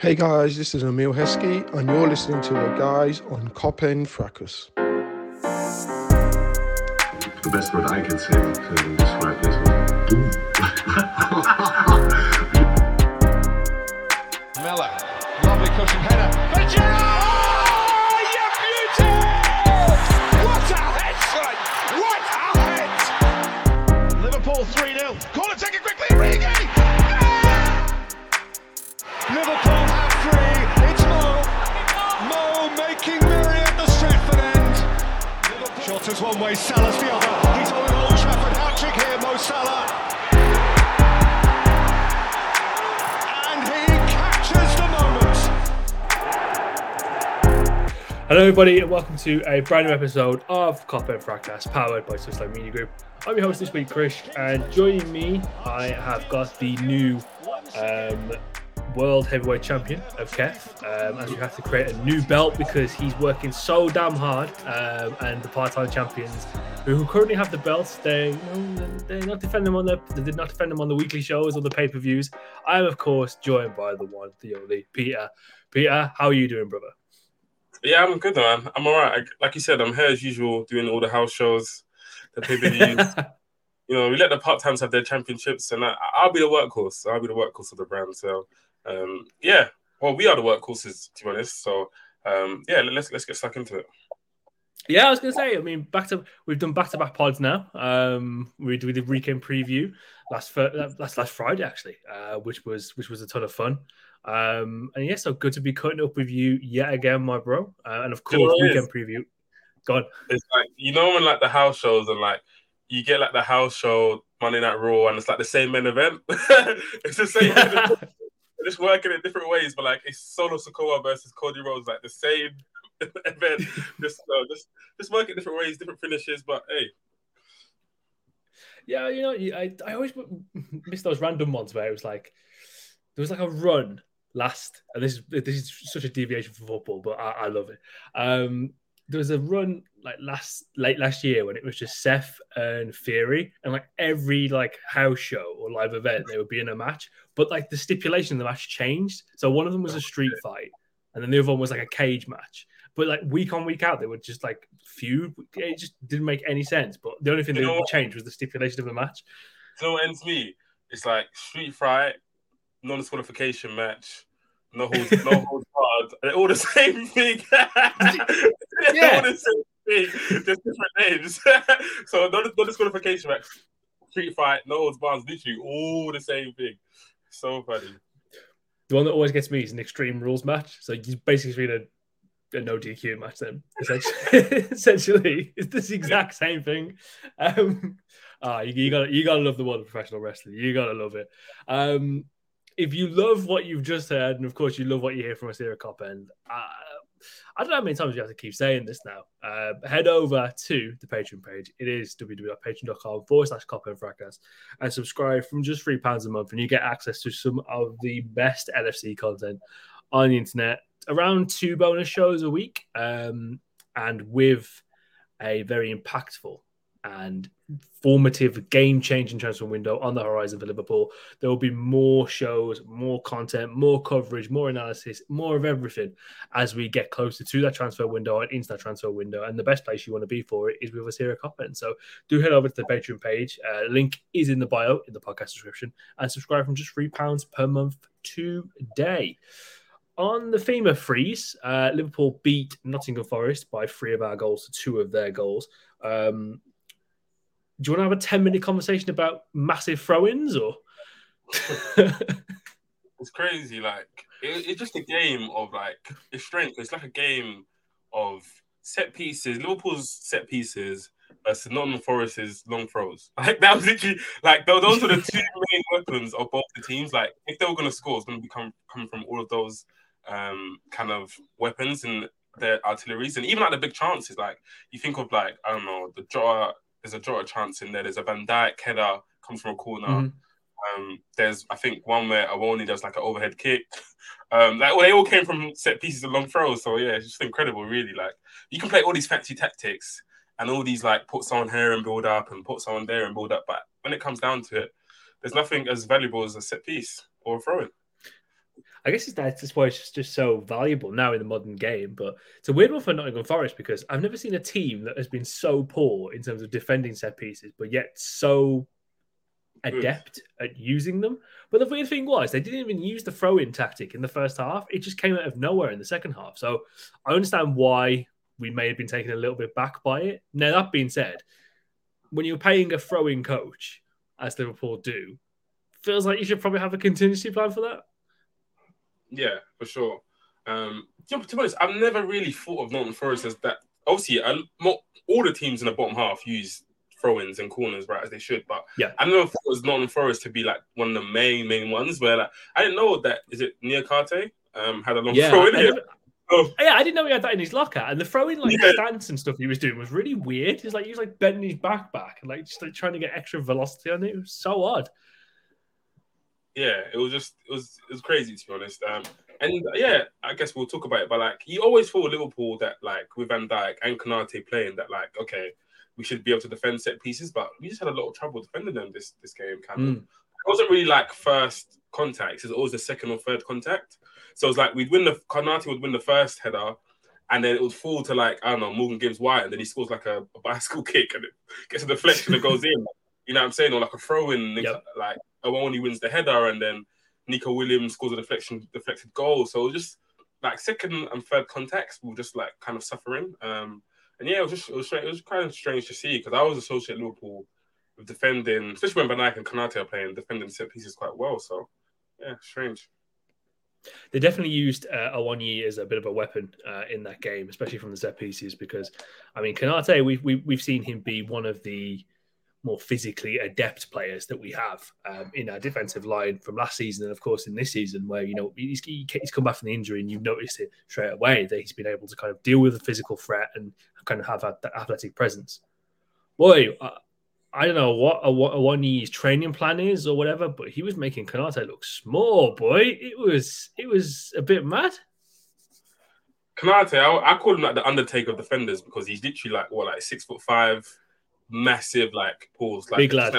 Hey guys, this is Emile Heskey, and you're listening to the guys on Kop End Fracas. The best word I can say to describe this one. Boom. end. One way, Salah's the other. He's on an Old Trafford hat trick here, Mo Salah. And he captures the moment. Hello, everybody, and welcome to a brand new episode of Kop End Fracas, powered by Touchline Media Group. I'm your host this week, Krish, and joining me, I have got the new um, world heavyweight champion of Kef, um, as we have to create a new belt because he's working so damn hard. Um, and the part-time champions who currently have the belts, they you know, they're not defending them on the they did not defend them on the weekly shows or the pay-per-views. I am, of course, joined by the one, the only Peter. Peter, how are you doing, brother? Yeah, I'm good, man. I'm all right. Like you said, I'm here as usual, doing all the house shows, the pay per views. you know, we let the part times have their championships, and I, I'll be the workhorse. I'll be the workhorse of the brand. So, um, yeah. Well, we are the workhorses, to be honest. So, um, yeah, let's let's get stuck into it. Yeah, I was gonna say. I mean, back to we've done back to back pods now. Um, we did, we did weekend preview last last last Friday actually, uh, which was which was a ton of fun. Um, and yeah, so good to be cutting up with you yet again, my bro. Uh, and of You know course, weekend is? preview. God, It's like you know when like the house shows and like you get like the house show Monday Night Raw, and it's like the same main event. it's the same. just working in different ways, but like it's Solo Sikoa versus Cody Rhodes, like the same event. just uh, just just working different ways, different finishes. But hey, yeah, you know, I I always miss those random ones where it was like there was like a run last, and this is this is such a deviation from football, but I, I love it. Um, there was a run like last late last year when it was just Seth and Fury, and like every like house show or live event they would be in a match, but like the stipulation of the match changed. So one of them was a oh, street fight, and then the other one was like a cage match. But like week on week out, they would just like feud. It just didn't make any sense. But the only thing You that know would what? change was the stipulation of the match. So what ends me? It's like street fight, non disqualification match, no holds, no holds barred. They're all the same thing. Yeah. All the same thing, just different names. so no, no disqualification match, street fight, no holds barred, literally all the same thing. So funny. The one that always gets me is an extreme rules match. So you basically read a, a no DQ match then. Essentially, essentially it's the exact same thing. Um, ah, you, you gotta you gotta love the world of professional wrestling. You gotta love it. Um, if you love what you've just heard, and of course you love what you hear from us here at Kop End, I don't know how many times you have to keep saying this now. Uh, head over to the Patreon page. It is www.patreon.com forward slash Kop End Fracas and subscribe from just three pounds a month, and you get access to some of the best LFC content on the internet. Around two bonus shows a week, um, and with a very impactful and formative, game-changing transfer window on the horizon for Liverpool. There will be more shows, more content, more coverage, more analysis, more of everything as we get closer to that transfer window and into that transfer window. And the best place you want to be for it is with us here at Kop End. So do head over to the Patreon page. Uh, link is in the bio in the podcast description and subscribe from just three pounds per month today. On the of freeze, uh, Liverpool beat Nottingham Forest by three of our goals to two of their goals. Um, do you want to have a 10 minute conversation about massive throw ins or? It's crazy. Like it, it's just a game of like it's strength. It's like a game of set pieces. Liverpool's set pieces versus Nottingham Forest's long throws. Like that was literally like those were the two main weapons of both the teams. Like if they were going to score, it's going to be come, coming from all of those um, kind of weapons and their artilleries, and even like the big chances. Like you think of like I don't know the Jota. There's a Jota chance in there. There's a Van Dijk header comes from a corner. Mhm. Um, there's I think one where Awoni does like an overhead kick. Um, like well, they all came from set pieces of long throws. So yeah, it's just incredible, really. Like you can play all these fancy tactics and all these like put someone here and build up and put someone there and build up, but when it comes down to it, there's nothing as valuable as a set piece or a throw in. I guess it's that's why it's just, so valuable now in the modern game. But it's a weird one for Nottingham Forest because I've never seen a team that has been so poor in terms of defending set pieces, but yet so hmm. adept at using them. But the weird thing was they didn't even use the throw-in tactic in the first half. It just came out of nowhere in the second half. So I understand why we may have been taken a little bit back by it. Now that being said, when you're paying a throw-in coach, as Liverpool do, feels like you should probably have a contingency plan for that. Yeah, for sure. Um, to to be honest, I've never really thought of Nottingham Forest as that. Obviously, uh, mo- all the teams in the bottom half use throw-ins and corners, right, as they should. But Yeah. I never thought it was Nottingham Forest to be like one of the main main ones. Where like I didn't know that is it Niakhaté um had a long Yeah, throw in I here. Oh, yeah, I didn't know he had that in his locker. And the throwing like Yeah. stance and stuff he was doing was really weird. He's like he was like bending his back back and like just like trying to get extra velocity on it. It was so odd. Yeah, it was just it was it was crazy to be honest. Um, and yeah, I guess we'll talk about it. But like, you always thought Liverpool that like with Van Dijk and Konate playing that like okay, we should be able to defend set pieces, but we just had a lot of trouble defending them this this game. Kind of, Mm. it wasn't really like first contact; it was always the second or third contact. So it was like we'd win the Konate would win the first header. And then it would fall to like I don't know Morgan Gibbs White, and then he scores like a, a bicycle kick, and it gets a deflection and goes in. You know what I'm saying? Or like a throw in, Yep. like Owoni wins the header, and then Neco Williams scores a deflection deflected goal. So it was just like second and third contacts were just like kind of suffering. Um, and yeah, it was just it was it was kind of strange to see because I was associate Liverpool with defending, especially when Van and Konate are playing, defending set pieces quite well. So yeah, strange. They definitely used uh, Awani as a bit of a weapon uh, in that game, especially from the set pieces. Because I mean, Konate, we've we, we've seen him be one of the more physically adept players that we have um, in our defensive line from last season, and of course in this season, where you know he's, he's come back from the injury, and you've noticed it straight away that he's been able to kind of deal with the physical threat and kind of have that, athletic presence. Boy, I, I don't know what a, what Awani's training plan is or whatever, but he was making Konate look small. Boy, it was it was a bit mad. Konate, I, I call him like the Undertaker of defenders because he's literally like what, like six foot five, massive, like pause, like Big lad.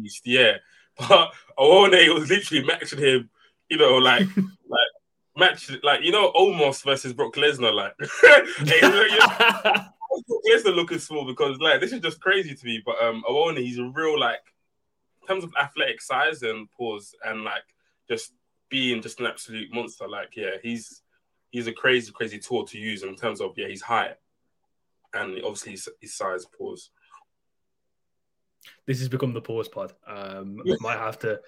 beast, yeah. But Owone was literally matching him, you know, like like match like you know Omos versus Brock Lesnar, like. Hey, you know, you know, Brock Lesnar looking small because like this is just crazy to me. But um, Owone, he's a real like in terms of athletic size and pause and like just being just an absolute monster. Like yeah, he's he's a crazy, crazy tool to use in terms of yeah, he's high, and obviously his, his size pause. This has become the pause pod. Um, we might have to.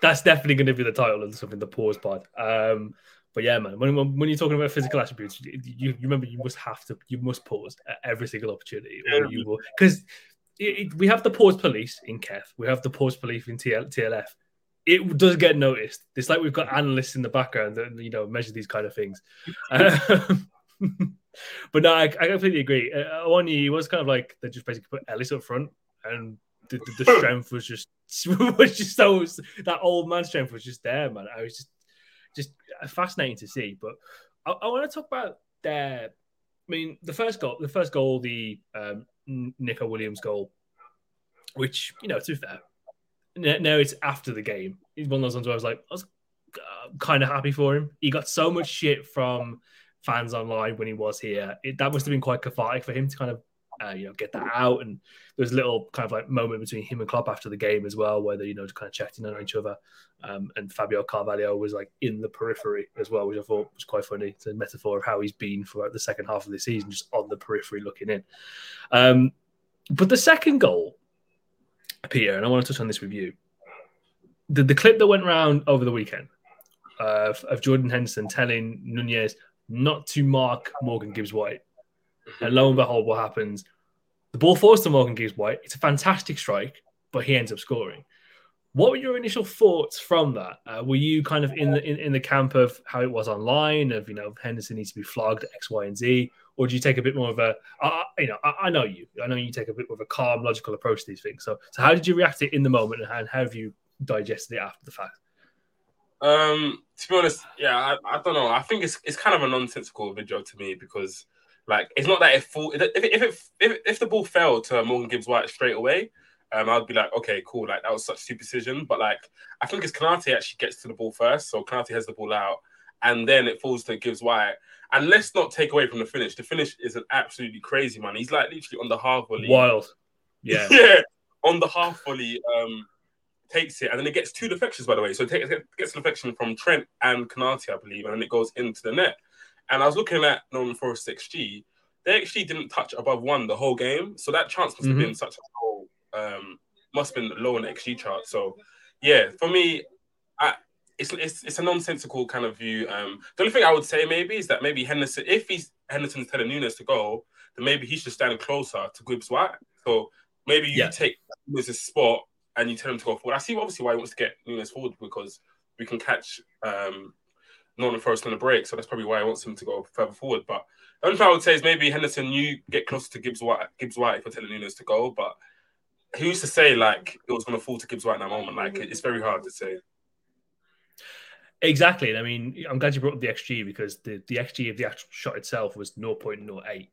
That's definitely going to be the title of something. The pause pod. Um, but yeah, man, when, when you're talking about physical attributes, you, you remember you must have to, you must pause at every single opportunity, or you will because we have the pause police in KEF, we have the pause police in TL, TLF. It does get noticed. It's like we've got analysts in the background that you know measure these kind of things. Um, but no, I, I completely agree. Uh, he was kind of like they just basically put Ellis up front, and the, the, the strength was just was just so that old man strength was just there, man. I was just just fascinating to see. But I, I want to talk about their. I mean, the first goal, the first goal, the um, Neco Williams goal, which you know, to be fair, now it's after the game. He's one of those ones where I was like, I was uh, kind of happy for him. He got so much shit from fans online when he was here. It, that must have been quite cathartic for him to kind of, uh, you know, get that out. And there was a little kind of like moment between him and Klopp after the game as well, where they, you know, kind of checked in on each other. Um, and Fabio Carvalho was like in the periphery as well, which I thought was quite funny. It's a metaphor of how he's been for the second half of the season, just on the periphery looking in. Um, but the second goal, Peter, and I want to touch on this with you. The, the clip that went around over the weekend uh, of, of Jordan Henderson telling Nunez not to mark Morgan Gibbs White. And lo and behold, what happens? The ball falls to Morgan Gibbs White. It's a fantastic strike, but he ends up scoring. What were your initial thoughts from that? Uh, were you kind of in the in, in, the camp of how it was online of you know Henderson needs to be flogged X, Y, and Z, or do you take a bit more of a uh, you know I, I, know you I know you take a bit more of a calm, logical approach to these things. So so how did you react to it in the moment, and how have you digested it after the fact? Um, to be honest, yeah, I, I don't know. I think it's it's kind of a nonsensical video to me because like it's not that it fall if if if, if, if the ball fell to Morgan Gibbs White straight away um, I'd be like, okay, cool. Like that was such superstition. But like, I think it's Konate actually gets to the ball first. So Konate has the ball out, and then it falls to Gibbs White. And let's not take away from the finish. The finish is an absolutely crazy man. He's like literally on the half volley. Wild. Yeah. yeah. On the half volley, um, takes it, and then it gets two deflections, by the way. So it takes, it gets a deflection from Trent and Konate, I believe, and then it goes into the net. And I was looking at Northern Forest XG. They actually didn't touch above one the whole game. So that chance must have mm-hmm. been such a low um, must have been low on the XG chart. So yeah, for me, I, it's, it's it's a nonsensical kind of view. Um, the only thing I would say maybe is that maybe Henderson, if he's Henderson's telling Nunez to go, then maybe he should stand closer to Gibbs White. So maybe you yeah. take Nunez' spot and you tell him to go forward. I see obviously why he wants to get Nunez forward because we can catch um, Northern Forest on the break. So that's probably why he wants him to go further forward. But the only thing I would say is maybe Henderson, you get closer to Gibbs White, Gibbs White if you're telling Nunez to go. But who used to say like it was going to fall to Gibbs White in that moment? Like it's very hard to say. Exactly. I mean, I'm glad you brought up the XG because the, the XG of the actual shot itself was 0.08.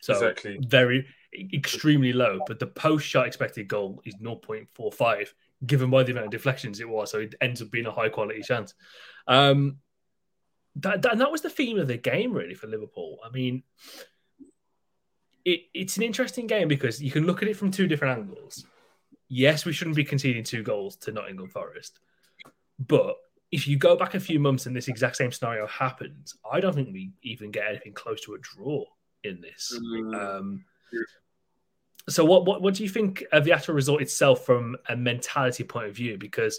So exactly. very extremely low. But the post shot expected goal is 0.45, given by the amount of deflections it was. So it ends up being a high quality chance. Um, that, that, and that was the theme of the game, really, for Liverpool. I mean, it, it's an interesting game because you can look at it from two different angles. Yes, we shouldn't be conceding two goals to Nottingham Forest, but if you go back a few months and this exact same scenario happens, I don't think we even get anything close to a draw in this. Mm-hmm. Um, so, what, what what do you think of the actual result itself from a mentality point of view? Because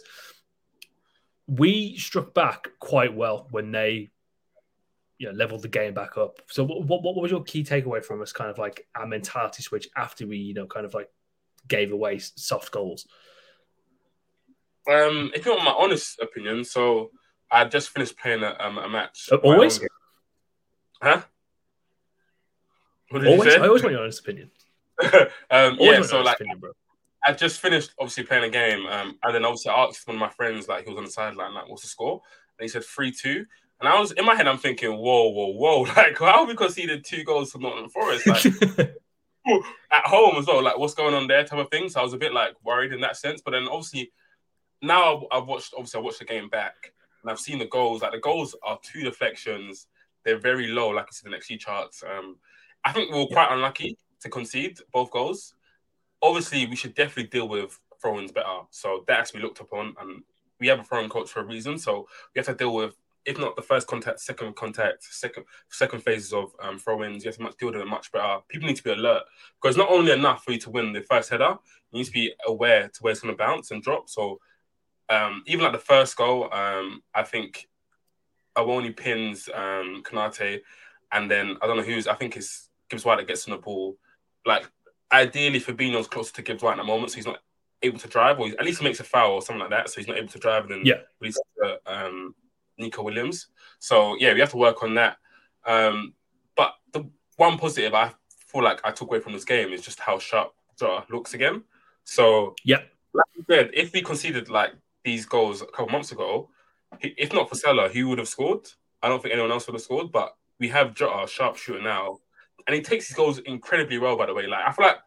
we struck back quite well when they you know leveled the game back up. So what, what, what was your key takeaway from us? Kind of like our mentality switch after we you know kind of like gave away soft goals. Um, if you want my honest opinion, so I just finished playing a, um, a match. Uh, always, huh? always, I always want your honest opinion. um, yeah, so like, opinion, I just finished obviously playing a game, um, and then obviously I asked one of my friends, like he was on the sideline, like, "What's the score?" And he said three two. And I was in my head, I'm thinking, whoa, whoa, whoa! Like, how we conceded two goals to Nottingham Forest? Like, at home as well. Like, what's going on there? Type of thing. So I was a bit like worried in that sense. But then obviously, now I've watched. Obviously, I watched the game back, and I've seen the goals. Like the goals are two deflections. They're very low, like I said, the XG charts. Um, I think we were quite unlucky to concede both goals. Obviously, we should definitely deal with throw-ins better. So that has to be looked upon, and we have a throwing coach for a reason. So we have to deal with if not the first contact, second contact, second second phases of um, throw-ins, you have to much, deal with it much better. People need to be alert because not only enough for you to win the first header, you need to be aware to where it's going to bounce and drop. So um, even like the first goal, um, I think Awoniyi pins um, Konate, and then I don't know who's. I think it's Gibbs White that gets on the ball. Like ideally, Fabinho's closer to Gibbs White at the moment, so he's not able to drive, or at least he makes a foul or something like that, so he's not able to drive. And then yeah, release the, um, Neco Williams. So yeah, we have to work on that. Um, but the one positive I feel like I took away from this game is just how sharp Jota looks again. So yeah, like you said, if we conceded like these goals a couple months ago, if not for Salah, he would have scored. I don't think anyone else would have scored, but we have Jota, sharp shooter now, and he takes his goals incredibly well. By the way, like I feel like,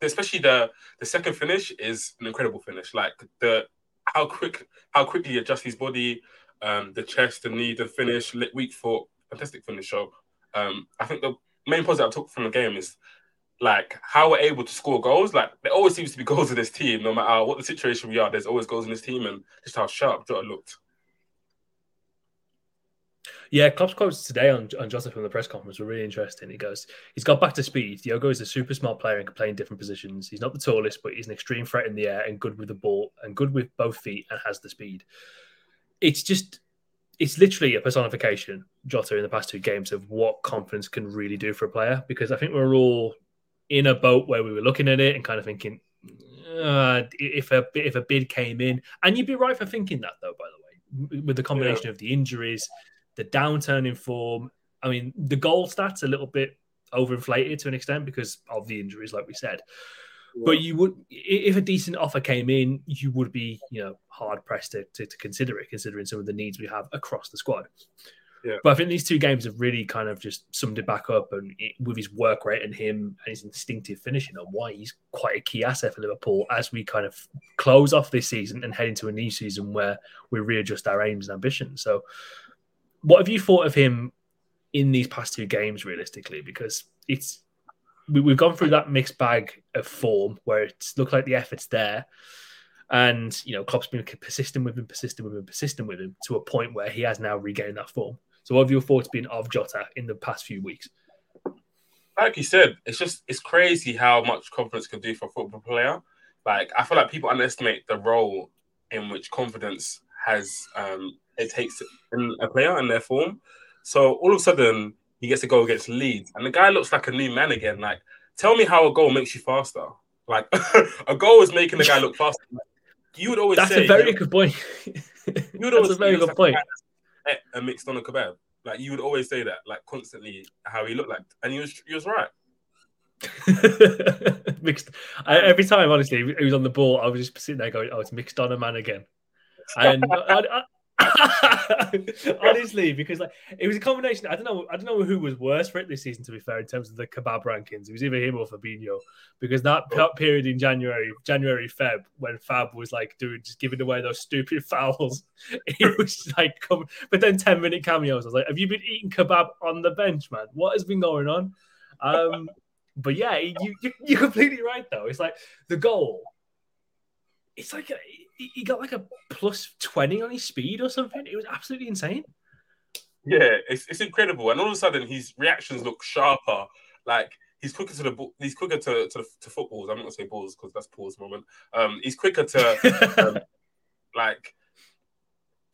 especially the the second finish is an incredible finish. Like the how quick how quickly he adjusts his body, um, the chest, the knee, the finish, weak foot, fantastic finish. So um, I think the main positive I took from the game is like how we're able to score goals. Like there always seems to be goals in this team, no matter what the situation we are. There's always goals in this team, and just how sharp Jota looked. Yeah, Klopp's quotes today on, on Joseph from the press conference were really interesting. He goes, he's got back to speed. Diogo is a super smart player and can play in different positions. He's not the tallest, but he's an extreme threat in the air and good with the ball and good with both feet and has the speed it's just it's literally a personification, Jota, in the past two games of what confidence can really do for a player. Because I think we're all in a boat where we were looking at it and kind of thinking, uh, if a if a bid came in, and you'd be right for thinking that though. By the way, with the combination yeah. of the injuries, the downturn in form. I mean, the goal stats a little bit overinflated to an extent because of the injuries, like we said. Yeah. But you would, if a decent offer came in, you would be, you know, hard pressed to, to, to consider it, considering some of the needs we have across the squad. Yeah. But I think these two games have really kind of just summed it back up, and it, with his work rate and him and his instinctive finishing, and why he's quite a key asset for Liverpool as we kind of close off this season and head into a new season where we readjust our aims and ambitions. So, what have you thought of him in these past two games, realistically? Because it's we, have gone through that mixed bag of form where it's looked like the effort's there. And you know, Klopp's been persistent with him, persistent with him, persistent with him to a point where he has now regained that form. So, what have your thoughts been of Jota in the past few weeks? Like you said, it's just it's crazy how much confidence can do for a football player. Like I feel like people underestimate the role in which confidence has um, it takes in a player and their form. So all of a sudden he gets a goal against Leeds, and the guy looks like a new man again. Like, tell me how a goal makes you faster. Like a goal is making the guy look faster. You would always that's say, a very good point. you would always that's a very good like point. A, a mixed on a kebab. Like you would always say that, like constantly, how he looked like, and he was he was right. mixed. I, every time, honestly, he was on the ball. I was just sitting there going, "Oh, it's mixed on a man again." And I, Honestly, because like it was a combination. I don't know. I don't know who was worse for it this season. To be fair, in terms of the kebab rankings, it was either him or Fabinho. Because that oh. period in January, January, Feb, when Fab was like doing just giving away those stupid fouls, it was like come. But then ten minute cameos. I was like, "Have you been eating kebab on the bench, man? What has been going on?" Um, but yeah, you, you you're completely right though. It's like the goal. It's like a, he got like a plus 20 on his speed or something. It was absolutely insane. Yeah, it's, it's incredible. And all of a sudden, his reactions look sharper. Like he's quicker to the ball. he's quicker to to, to footballs. I'm not gonna say balls because that's Paul's moment. Um, he's quicker to um, like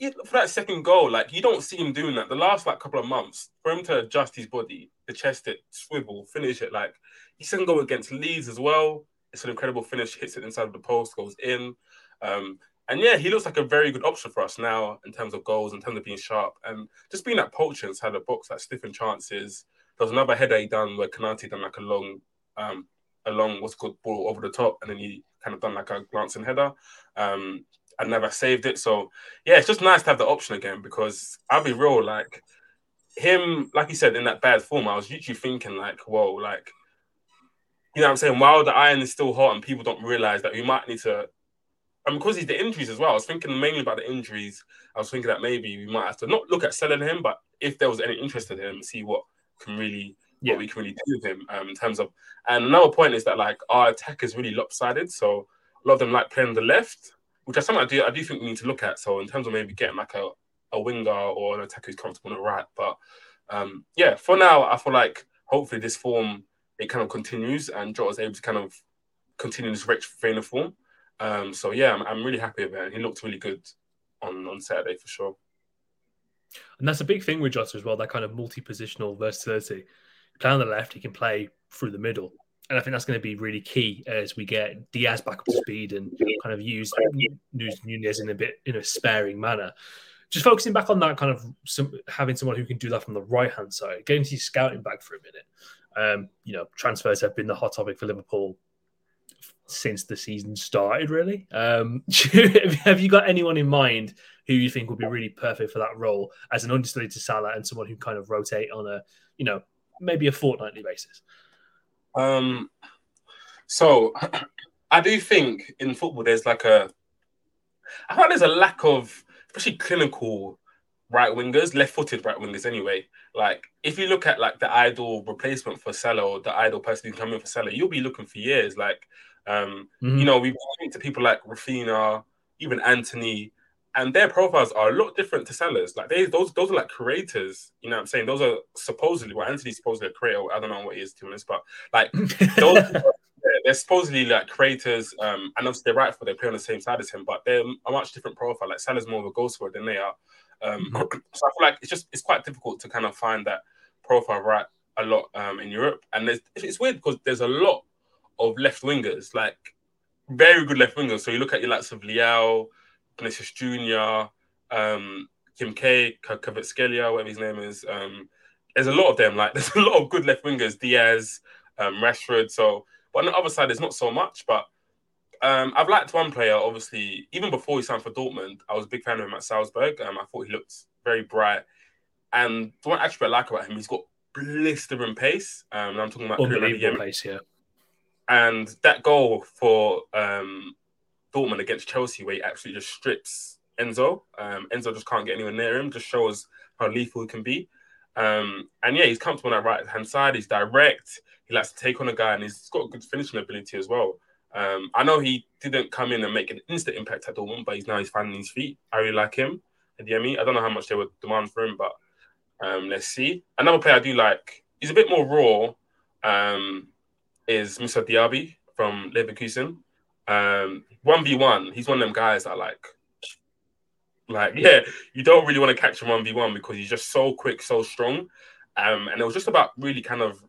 for that second goal. Like you don't see him doing that. The last like couple of months for him to adjust his body, to chest it, swivel, finish it. Like he can go against Leeds as well. It's an incredible finish. Hits it inside of the post, goes in. Um, and yeah, he looks like a very good option for us now in terms of goals, in terms of being sharp, and just being that poacher inside the box, like stiffing chances. There was another header he done where Konate done like a long, um, a long what's called ball over the top, and then he kind of done like a glancing header. Um, I never saved it, so yeah, it's just nice to have the option again because I'll be real, like him, like you said, in that bad form, I was literally thinking like, whoa, like you know what I'm saying? While the iron is still hot and people don't realize that we might need to and because he's the injuries as well, I was thinking mainly about the injuries. I was thinking that maybe we might have to not look at selling him, but if there was any interest in him, see what can really yeah. what we can really do with him um, in terms of. And another point is that like our attack is really lopsided, so a lot of them like playing on the left, which is something I do I do think we need to look at. So in terms of maybe getting like a, a winger or an attacker who's comfortable on the right, but um, yeah, for now I feel like hopefully this form it kind of continues and Jota's able to kind of continue this rich vein of form. Um, so yeah, I'm, I'm really happy about it. He looked really good on on Saturday for sure. And that's a big thing with Jota as well. That kind of multi-positional versatility. Play on the left, he can play through the middle, and I think that's going to be really key as we get Diaz back up to speed and kind of use Nunez in a bit in a sparing manner. Just focusing back on that kind of some, having someone who can do that from the right hand side, getting to scouting back for a minute. Um, you know, transfers have been the hot topic for Liverpool since the season started, really. Um, have you got anyone in mind who you think would be really perfect for that role as an understudy to Salah and someone who kind of rotate on a, you know, maybe a fortnightly basis? Um, so I do think in football there's like a, I think there's a lack of, especially clinical right wingers, left-footed right wingers anyway. Like if you look at like the ideal replacement for Salah or the ideal person who's coming for Salah, you'll be looking for years. Like um, mm-hmm. You know, we've been to people like Raphinha, even Antony, and their profiles are a lot different to Salah's. Like they, those, those are like creators. You know what I'm saying? Those are supposedly, well, Antony's supposedly a creator. I don't know what he is to be honest, but like those, they're supposedly like creators. Um, and obviously they're right for they play on the same side as him, but they're a much different profile. Like Salah's more of a goal scorer than they are. Um, mm-hmm. so I feel like it's just it's quite difficult to kind of find that profile right a lot um, in Europe, and it's weird because there's a lot of left wingers, like very good left wingers. So you look at your likes of Leao, Vinicius Junior, um, Kim K, Kvaratskhelia, whatever his name is. Um, there's a lot of them. Like there's a lot of good left wingers, Diaz, um, Rashford. So, but on the other side, there's not so much. But um, I've liked one player, obviously, even before he signed for Dortmund. I was a big fan of him at Salzburg. Um, I thought he looked very bright. And the one attribute I like about him, he's got blistering pace. Um, and I'm talking about unbelievable pace, yeah. And that goal for um, Dortmund against Chelsea, where he actually just strips Enzo. Um, Enzo just can't get anywhere near him. Just shows how lethal he can be. Um, and yeah, he's comfortable on that right hand side. He's direct. He likes to take on a guy, and he's got good finishing ability as well. Um, I know he didn't come in and make an instant impact at Dortmund, but he's now he's finding his feet. I really like him. Adeyemi. I don't know how much they would demand for him, but um, let's see. Another player I do like. He's a bit more raw. Is Moussa Diaby from Leverkusen. Um, one v one. He's one of them guys that like, like yeah, you don't really want to catch him one v one because he's just so quick, so strong. Um, and it was just about really kind of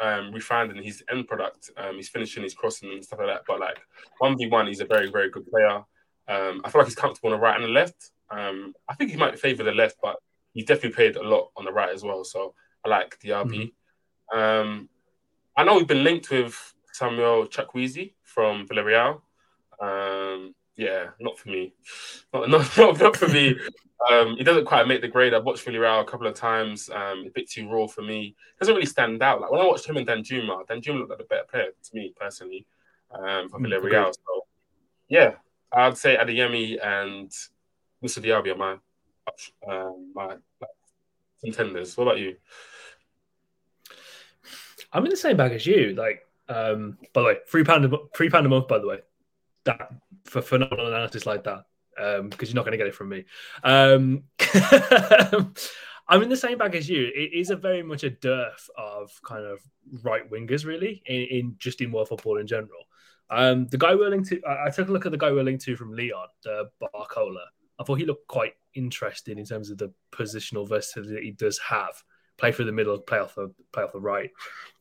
um, refining his end product. Um, he's finishing, his crossing and stuff like that. But like one v one, he's a very, very good player. Um, I feel like he's comfortable on the right and the left. Um, I think he might favour the left, but he's definitely played a lot on the right as well. So I like Diaby. Mm-hmm. Um, I know we've been linked with Samuel Chukwueze from Villarreal. Um, yeah, not for me. Not, not, not, not for me. Um, he doesn't quite make the grade. I've watched Villarreal a couple of times. Um, a bit too raw for me. Doesn't really stand out. Like when I watched him and Danjuma, Danjuma looked like a better player to me personally um, for mm, Villarreal. So yeah, I'd say Adeyemi and Moussa Diaby are my um, my contenders. What about you? I'm in the same bag as you. Like, um, by the way, three pound a pound a month. By the way, that for phenomenal analysis like that, um, because you're not going to get it from me. Um, I'm in the same bag as you. It is a very much a dearth of kind of right wingers, really, in, in just in world football in general. Um, the guy we're linked to, I, I, took a look at the guy we're linked to from Lyon, the Barcola. I thought he looked quite interesting in terms of the positional versatility he does have. Play through the middle, play off the play off the right.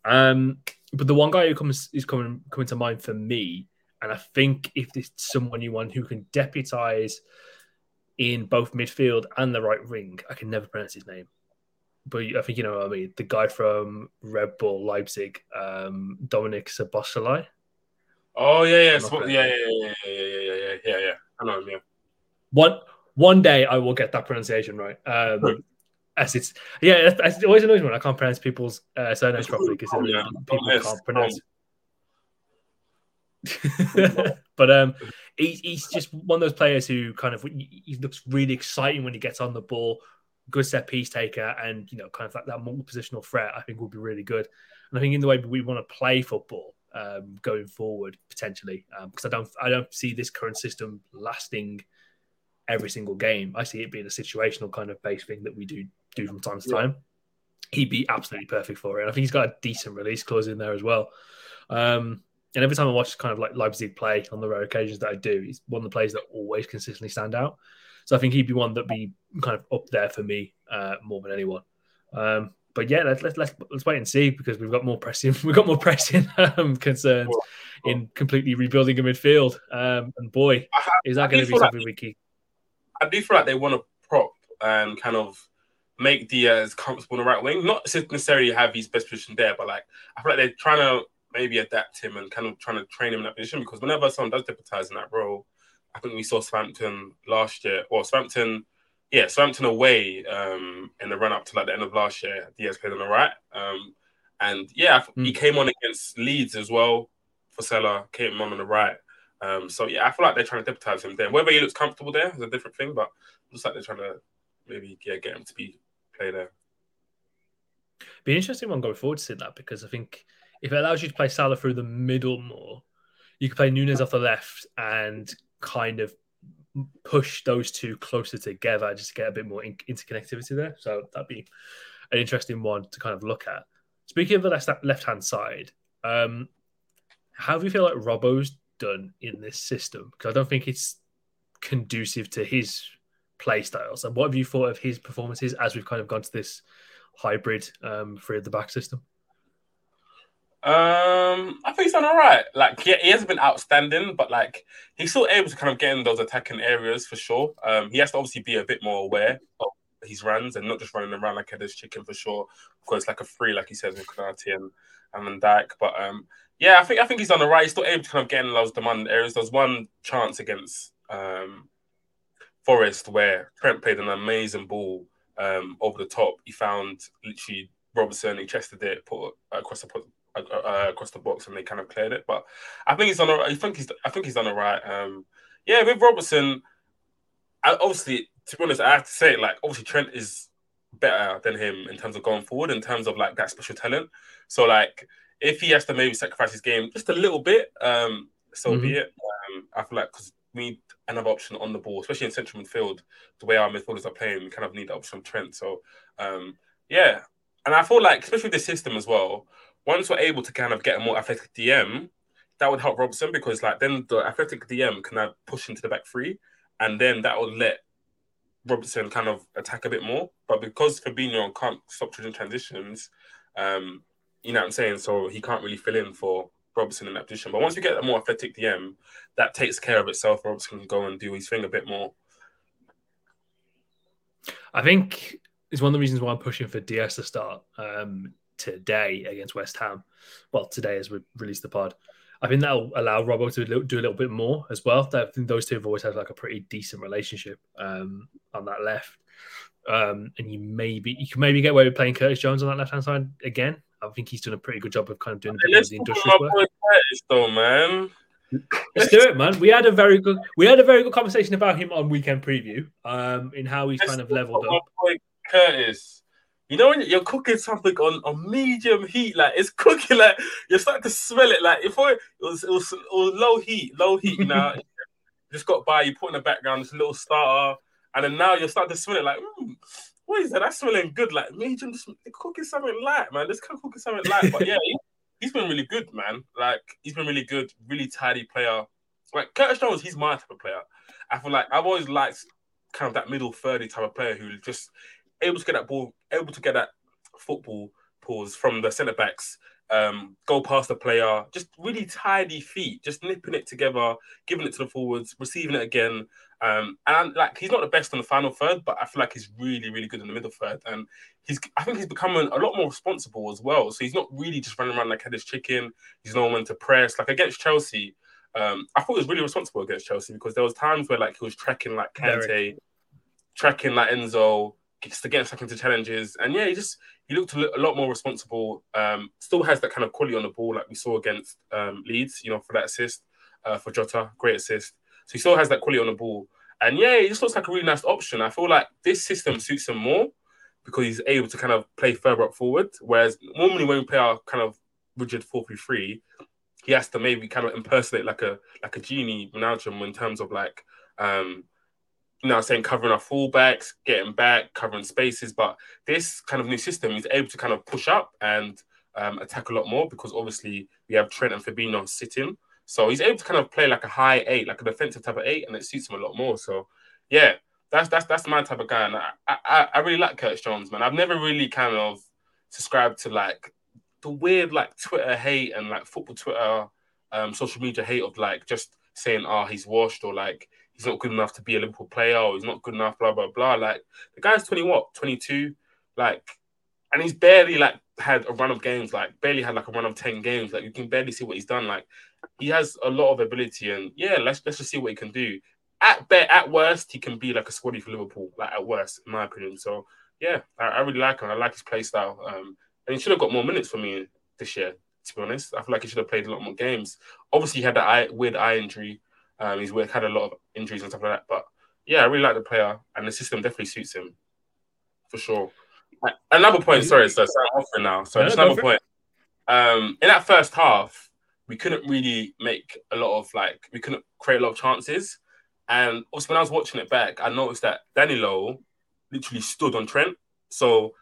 Um, but the one guy who comes is coming coming to mind for me, and I think if there's someone you want who can deputize in both midfield and the right wing, I can never pronounce his name. But I think you know what I mean. The guy from Red Bull Leipzig, um, Dominik Szoboszlai. Oh yeah, yeah, yeah, yeah, yeah, yeah, yeah, yeah, yeah, yeah, yeah. I know him. Yeah. One one day I will get that pronunciation right. Um, as it's yeah, it always annoys me when I can't pronounce people's uh, surnames properly because oh, yeah. people oh, can't pronounce. but um, he, he's just one of those players who kind of he looks really exciting when he gets on the ball. Good set piece taker, and you know, kind of that, that multi-positional threat. I think would be really good. And I think in the way we want to play football um, going forward, potentially, because um, I don't I don't see this current system lasting every single game. I see it being a situational kind of base thing that we do do from time to yeah. time. He'd be absolutely perfect for it. And I think he's got a decent release clause in there as well. Um, and every time I watch kind of like Leipzig play on the rare occasions that I do, he's one of the players that always consistently stand out. So I think he'd be one that'd be kind of up there for me uh, more than anyone. Um, but yeah, let's, let's let's let's wait and see because we've got more pressing we've got more pressing um, concerns in completely rebuilding a midfield. Um, and boy, is that going to be something like, we keep? I do feel like they want to prop and kind of make Diaz comfortable on the right wing. Not necessarily have his best position there, but like I feel like they're trying to maybe adapt him and kind of trying to train him in that position because whenever someone does deputize in that role, I think we saw Southampton last year, or Southampton, yeah, Southampton away um, in the run up to like the end of last year. Diaz played on the right, um, and yeah, mm. he hmm. came on against Leeds as well. for Fossella came on on the right. Um, so yeah, I feel like they're trying to deputize him there. Whether he looks comfortable there is a different thing, but it looks like they're trying to maybe yeah, get him to be play there. Be an interesting one going forward to see that because I think if it allows you to play Salah through the middle more, you can play Nunez off the left and kind of push those two closer together just to get a bit more in- interconnectivity there. So that'd be an interesting one to kind of look at. Speaking of the left hand side, um, how do you feel like Robbo's done in this system? Because I don't think it's conducive to his play styles. And what have you thought of his performances as we've kind of gone to this hybrid um, three at the back system? Um, I think he's done all right. Like, he, he hasn't been outstanding, but like he's still able to kind of get in those attacking areas for sure. Um, he has to obviously be a bit more aware of his runs and not just running around like a chicken for sure. Of course, like a free, like he says with Konate and and Van Dijk. But um, yeah, I think I think he's done all right. He's still able to kind of get in those demand areas. There's one chance against um Forest where Trent played an amazing ball um over the top. He found literally Robertson, he chested it, put it across the uh, uh, across the box and they kind of cleared it. But I think he's done. I think he's. I think he's done all right. Um, yeah, with Robertson, I, obviously, to be honest, I have to say, like, obviously Trent is better than him in terms of going forward, in terms of like that special talent. So like, if he has to maybe sacrifice his game just a little bit, um, so mm-hmm. be it. Um, I feel like because need another option on the ball, especially in central midfield, the way our midfielders are playing, we kind of need that option of Trent. So um, yeah, and I feel like especially with the system as well once we're able to kind of get a more athletic DM, that would help Robertson because like then the athletic DM can now push into the back three, and then that will let Robertson kind of attack a bit more. But because Fabinho can't stop doing transitions, um, you know what I'm saying? So he can't really fill in for Robertson in that position. But once you get a more athletic DM, that takes care of itself. Robertson can go and do his thing a bit more. I think it's one of the reasons why I'm pushing for Diaz to start. Um, today against West Ham. Well, today as we release the pod. I think that'll allow Robbo to do a little bit more as well. I think those two have always had like a pretty decent relationship um, on that left. Um, and you maybe you can maybe get away with playing Curtis Jones on that left hand side again. I think he's done a pretty good job of kind of doing a bit of the industrial work. Though, man. Let's do it, man. We had a very good we had a very good conversation about him on weekend preview, um, in how he's Let's kind of leveled up. Curtis you know when you're cooking something on, on medium heat, like it's cooking, like you're starting to smell it. Like if it was it was, it was low heat, low heat. You know, just got by. You put in the background this little starter, and then now you're starting to smell it. Like, mm, what is that? That's smelling good. Like medium, just cooking something light, man. This cooking something light. But yeah, he, he's been really good, man. Like he's been really good, really tidy player. Like Curtis Jones, he's my type of player. I feel like I've always liked kind of that middle thirty type of player who just able to get that ball, able to get that football pause from the centre backs, um, go past the player, just really tidy feet, just nipping it together, giving it to the forwards, receiving it again. Um, and like he's not the best on the final third, but I feel like he's really, really good in the middle third. And he's, I think he's becoming a lot more responsible as well. So he's not really just running around like headless chicken. He's knowing when to press. Like against Chelsea, um, I thought he was really responsible against Chelsea because there was times where like he was tracking like Kante, tracking like Enzo, to get stuck into challenges. And yeah, he just he looked a lot more responsible. Um, still has that kind of quality on the ball, like we saw against um, Leeds. You know, for that assist uh, for Jota, great assist. So he still has that quality on the ball. And yeah, he just looks like a really nice option. I feel like this system suits him more because he's able to kind of play further up forward. Whereas normally when we play our kind of rigid four three three, he has to maybe kind of impersonate like a like a Gini Wijnaldum in terms of like um you know, saying covering our fullbacks, getting back, covering spaces. But this kind of new system is able to kind of push up and um, attack a lot more because obviously we have Trent and Fabinho sitting. So he's able to kind of play like a high eight, like a defensive type of eight, and it suits him a lot more. So yeah, that's that's that's my type of guy, and I I, I really like Curtis Jones, man. I've never really kind of subscribed to like the weird like Twitter hate and like football Twitter, um, social media hate of like just saying, oh, he's washed or like he's not good enough to be a Liverpool player or he's not good enough, blah, blah, blah. Like the guy's 20 what, 22? Like, and he's barely like had a run of games, like barely had like a run of 10 games. Like you can barely see what he's done. Like he has a lot of ability and yeah, let's let's just see what he can do. At bet at worst, he can be like a squaddy for Liverpool, like at worst, in my opinion. So yeah, I, I really like him. I like his play style. Um, and he should have got more minutes for me this year, to be honest. I feel like he should have played a lot more games. Obviously, he had that eye, weird eye injury um, he's had a lot of injuries and stuff like that. But yeah, I really like the player, and the system definitely suits him for sure. Another point, sorry, so I'm off now. So just another point. Um, in that first half, we couldn't really make a lot of like we couldn't create a lot of chances. And also when I was watching it back, I noticed that Danilo literally stood on Trent. So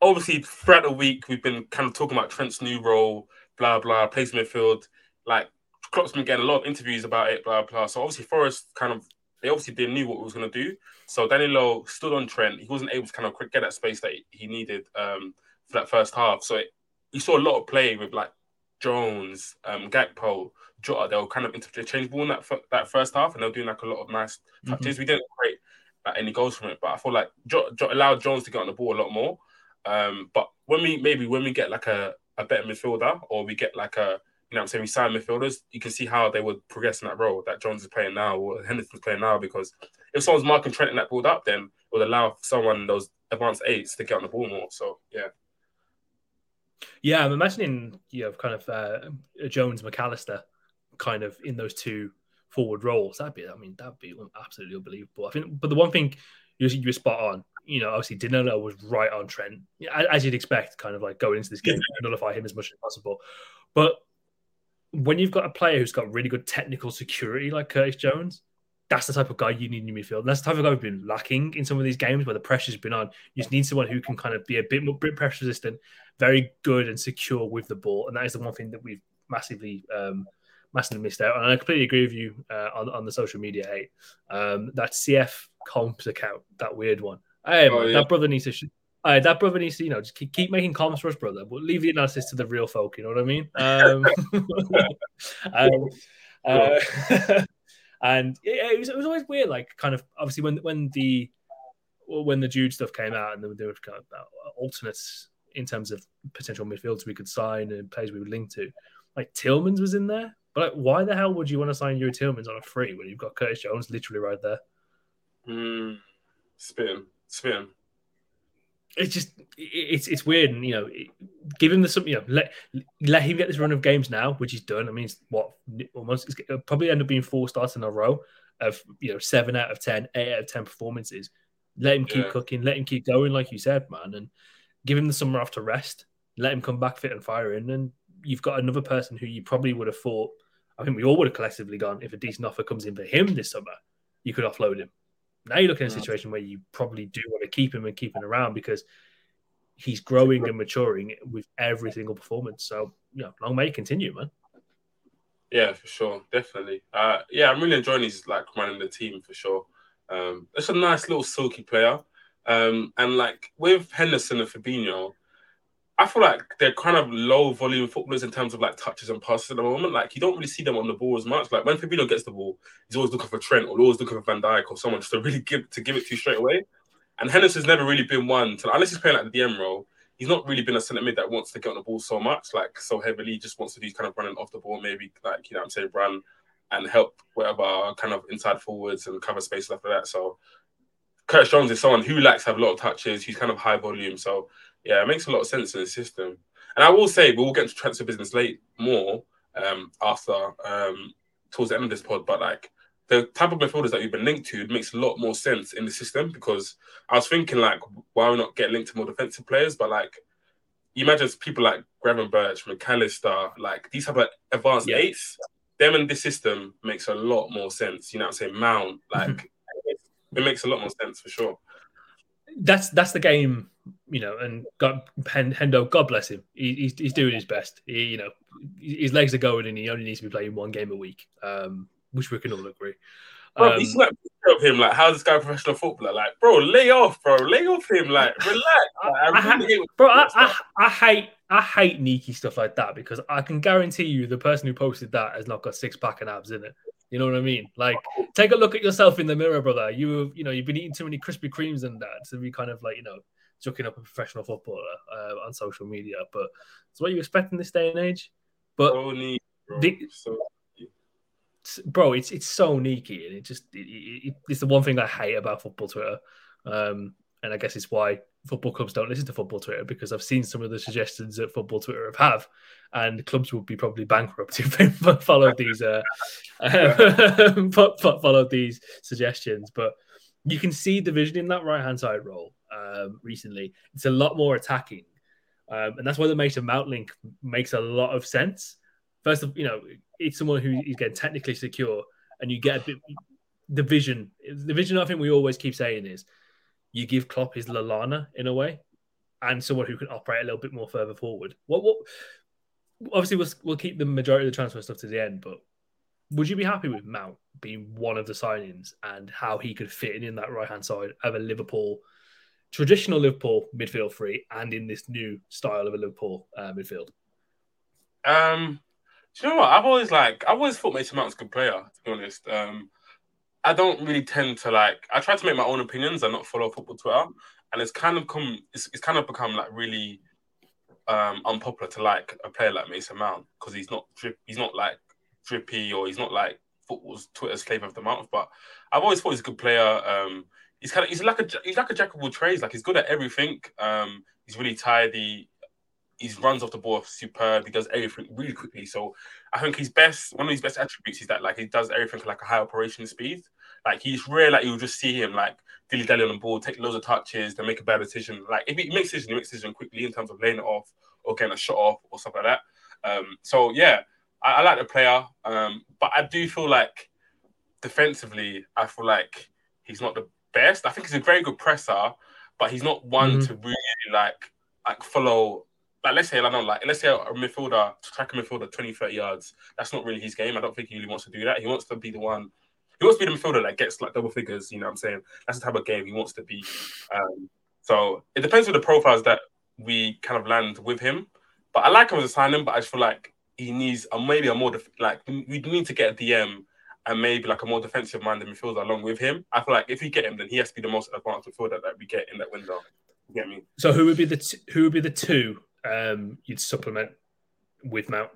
obviously throughout the week we've been kind of talking about Trent's new role, blah blah, plays midfield. Like Klopp's been getting a lot of interviews about it, blah blah. So obviously Forest kind of they obviously they knew what we was gonna do. So Danilo stood on Trent. He wasn't able to kind of get that space that he needed um, for that first half. So it, you saw a lot of play with like Jones, um, Gakpo, Jota. They were kind of interchangeable in that that first half, and they were doing like a lot of nice touches. Mm-hmm. We didn't create like, any goals from it, but I feel like jo- jo- allowed Jones to get on the ball a lot more. Um, but when we maybe when we get like a, a better midfielder, or we get like a you know I'm saying we sign midfielders, you can see how they would progress in that role that Jones is playing now or Henderson's playing now. Because if someone's marking Trent in that build up, then it would allow someone those advanced eights to get on the ball more. So yeah. Yeah, I'm imagining you have kind of uh, Jones McAllister kind of in those two forward roles. That'd be, I mean, that'd be absolutely unbelievable. I think, but the one thing you, you were spot on. You know, obviously Danilo was right on Trent, as you'd expect, kind of like going into this game, nullify him as much as possible. But when you've got a player who's got really good technical security like Curtis Jones, that's the type of guy you need in your midfield. And that's the type of guy we've been lacking in some of these games where the pressure's been on. You just need someone who can kind of be a bit more bit pressure resistant, very good and secure with the ball. And that is the one thing that we've massively um, massively missed out. And I completely agree with you uh, on, on the social media hate. Um, that CF comps account, that weird one. Hey, oh, man, yeah. that brother needs to. Sh- uh, that brother needs to, you know, just keep, keep making comps for us, brother. But leave the analysis to the real folk. You know what I mean? Um, um, uh, and it, it, was, it was always weird. Like, kind of obviously when when the when the Jude stuff came out and there were kind of alternates in terms of potential midfielders we could sign and players we would link to. Like Tielemans was in there, but like, why the hell would you want to sign Youri Tielemans on a free when you've got Curtis Jones literally right there? Mm, spin, spin. It's just it's it's weird, and you know, give him the some you know let let him get this run of games now, which he's done. I mean, what almost it'll probably end up being four starts in a row of you know seven out of ten, eight out of ten performances. Let him keep yeah. cooking, let him keep going, like you said, man, and give him the summer off to rest. Let him come back fit and firing, and you've got another person who you probably would have thought. I think we all would have collectively gone if a decent offer comes in for him this summer, you could offload him. Now you're looking at a situation where you probably do want to keep him and keep him around because he's growing and maturing with every single performance. So, you know, long may it continue, man. Yeah, for sure, definitely. Uh, yeah, I'm really enjoying his like running the team for sure. Um, it's a nice little silky player, um, and like with Henderson and Fabinho, I feel like they're kind of low volume footballers in terms of like touches and passes at the moment. Like you don't really see them on the ball as much. Like when Fabinho gets the ball, he's always looking for Trent or always looking for Van Dijk or someone just to really give to give it to you straight away. And Henderson's never really been one to unless he's playing like the DM role. He's not really been a centre mid that wants to get on the ball so much, like so heavily. He just wants to do kind of running off the ball, maybe like you know what I'm saying run and help whatever kind of inside forwards and cover space after that. So Curtis Jones is someone who likes to have a lot of touches. He's kind of high volume, so yeah, it makes a lot of sense in the system. And I will say, we will get into transfer business late more um, after um, towards the end of this pod, but like the type of midfielders that we've been linked to makes a lot more sense in the system because I was thinking like, why not get linked to more defensive players? But like, you imagine people like Gravenberch, McAllister, like these type of advanced yeah. eights, them in this system makes a lot more sense. You know what I'm saying? Mount, like, mm-hmm. it makes a lot more sense for sure that's that's the game, you know. And God, Hendo, God bless him. He, he's he's doing his best. He, you know, his legs are going, and he only needs to be playing one game a week, um, which we can all agree. Bro, um, you see like of him, like, how's this guy a professional footballer? Like, bro, lay off, bro, lay off him, like, relax. I, I bro, I, I, I, hate, I hate Niki stuff like that because I can guarantee you the person who posted that has not got six pack and abs in it. You know what I mean? Like, take a look at yourself in the mirror, brother. You, you know, you've been eating too many Krispy Kremes and that to be kind of like, you know, joking up a professional footballer uh, on social media. But it's what you expect in this day and age. But so neat, bro. The, so bro, it's it's so neaky, and it just it, it, it's the one thing I hate about football Twitter. Um, and I guess it's why football clubs don't listen to football Twitter because I've seen some of the suggestions that football Twitter have, have and clubs would be probably bankrupt if they followed these uh, followed these suggestions. But you can see the vision in that right hand side role um, recently. It's a lot more attacking, um, and that's why the Mason Mount link makes a lot of sense. First of you know, it's someone who is getting technically secure, and you get a bit the vision. The vision I think we always keep saying is you give Klopp his Lallana in a way, and someone who can operate a little bit more further forward. What what? Obviously, we'll we'll keep the majority of the transfer stuff to the end, but would you be happy with Mount being one of the signings and how he could fit in in that right hand side of a Liverpool traditional Liverpool midfield three and in this new style of a Liverpool uh, midfield? Um, do you know what? I've always like I've always thought Mason Mount's a good player. To be honest, um, I don't really tend to like. I try to make my own opinions and not follow football Twitter, and it's kind of come. It's, it's kind of become like really um unpopular to like a player like Mason Mount because he's not drip, he's not like drippy or he's not like football's Twitter's flavor of the month. But I've always thought he's a good player. Um, he's kind of he's like a he's like a jack of all trades. Like he's good at everything. Um, he's really tidy. He runs off the ball superb. He does everything really quickly. So I think his best one of his best attributes is that like he does everything like a high operation speed. Like he's rare like you'll just see him like dilly dally on the ball, take loads of touches, then make a bad decision. Like if he makes decision, he makes decision quickly in terms of laying it off or getting a shot off or stuff like that. Um, so yeah, I, I like the player, um, but I do feel like defensively, I feel like he's not the best. I think he's a very good presser, but he's not one Mhm. to really like like follow. Like let's say I don't know, like let's say a midfielder track a midfielder 20, 30 yards. That's not really his game. I don't think he really wants to do that. He wants to be the one. He wants to be the midfielder that gets like double figures. You know what I'm saying? That's the type of game he wants to be. Um, so it depends on the profiles that we kind of land with him. But I like him as a signing, but I just feel like he needs a, maybe a more def- like we need to get a DM and maybe like a more defensive minded midfielder along with him. I feel like if we get him, then he has to be the most advanced midfielder that we get in that window. You get me? So who would be the t- who would be the two um, you'd supplement with Mount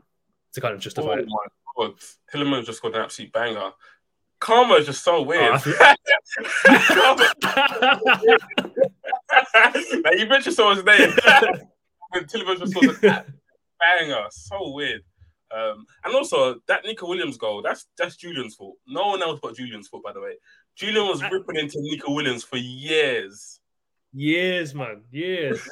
to kind of justify Oh it? my god, just got an absolute banger. Karma is just so weird. Oh, like you mentioned someone's name. when Tillman just got an banger. So weird. Um, and also that Neco Williams goal, that's that's Julian's fault. No one else but Julian's fault, by the way. Julian was ripping into Neco Williams for years. years, man, years.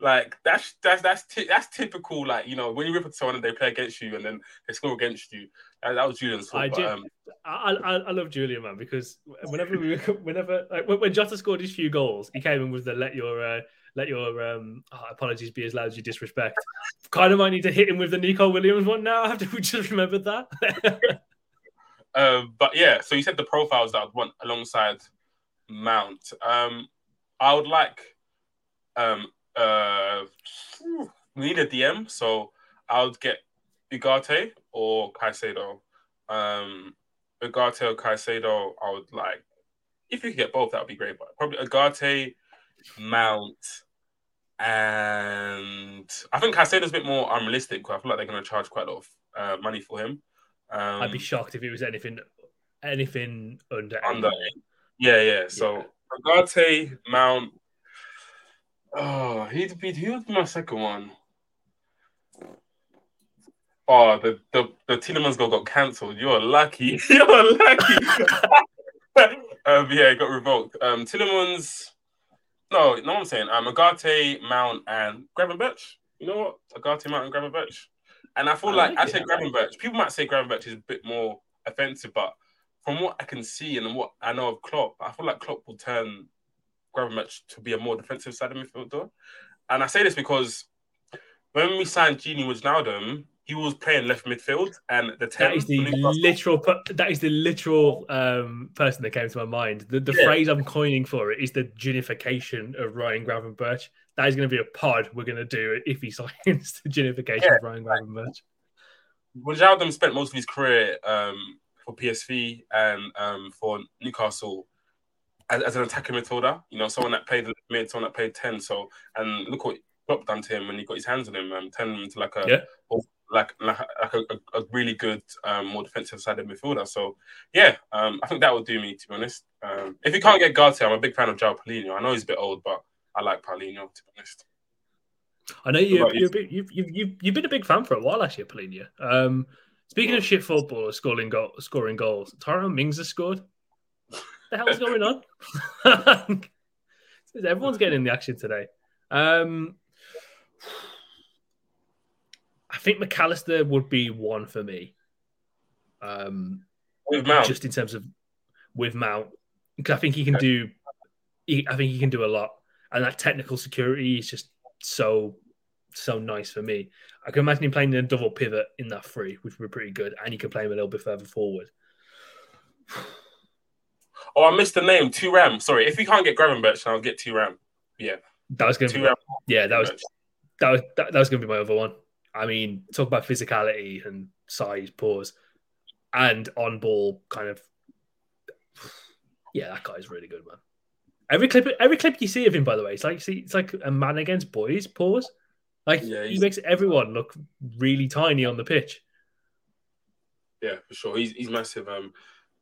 Like that's that's that's ty- that's typical. Like you know, when you rip into someone and they play against you and then they score against you, that, that was Julian's fault. I but, do- um, I, I I love Julian, man, because whenever we whenever like when, when Jota scored his few goals, he came in with the let your uh, let your um oh, apologies be as loud as you disrespect. Kind of might need to hit him with the Neco Williams one now after we just remembered that. Um, but yeah, so you said the profiles that I'd want alongside Mount. Um, I would like um uh we need a DM, so I would get Ugarte or Caicedo. Um Ugarte or Caicedo, I would like if you could get both, that would be great. But probably Ugarte, Mount, and I think Caicedo's a bit more unrealistic. I feel like they're going to charge quite a lot of uh, money for him. Um, I'd be shocked if it was anything anything under under eight. yeah, yeah. So Ugarte, Mount. Oh, he'd be who would be my second one? Oh, the the the Tielemans goal got cancelled. You're lucky. You're lucky. um, yeah, it got revoked. Um, Tielemans. No, no, I'm saying um, Ugarte, Mount, and Gravenberch. You know what? Ugarte, Mount, and Gravenberch. And I feel I like, like I say Gravenberch. People might say Gravenberch is a bit more offensive, but from what I can see and what I know of Klopp, I feel like Klopp will turn Gravenberch to be a more defensive side of midfielder. And I say this because when we signed Gini Wijnaldum, he was playing left midfield, and the 10 That is the literal. That is the literal um, person that came to my mind. The, the Yeah. phrase I'm coining for it is the genification of Ryan Gravenberch. That is going to be a pod we're going to do if he signs the genification Yeah. of Ryan Gravenberch. Wijnaldum spent most of his career um, for PSV and um, for Newcastle as, as an attacking midfielder. You know, someone that played mid, someone that played ten. So, and look what Klopp done to him when he got his hands on him, um, turning him into like a Yeah. Like like, like a, a, really good, um, more defensive sided midfielder. So, yeah, um, I think that would do me to be honest. Um, if you can't get Garte, I'm a big fan of João Palhinha. I know he's a bit old, but I like Palhinha to be honest. I know you, What about you? you're a bit, you've, you've, you've, you've been a big fan for a while, actually, Palhinha. Um, speaking of shit football, scoring, goal, scoring goals, Tyrone Mings has scored. What the hell's going on? Everyone's getting in the action today. Um, I think McAllister would be one for me. Um, With Mount, just in terms of with Mount, because I think he can do. He, I think he can do a lot, and that technical security is just so so nice for me. I can imagine him playing in a double pivot in that three, which would be pretty good, and he can play him a little bit further forward. Oh, I missed the name. Thuram. Sorry, if we can't get Gravenberch, I'll get Thuram. Yeah, That was going to be Ram. yeah, that was that was that, that was going to be my other one. I mean, talk about physicality and size, pause, and on ball kind of. Yeah, that guy's really good, man. Every clip, every clip you see of him, by the way, it's like see, it's like a man against boys. Pause. Like Yeah, he makes everyone look really tiny on the pitch. Yeah, for sure. He's he's massive. Um,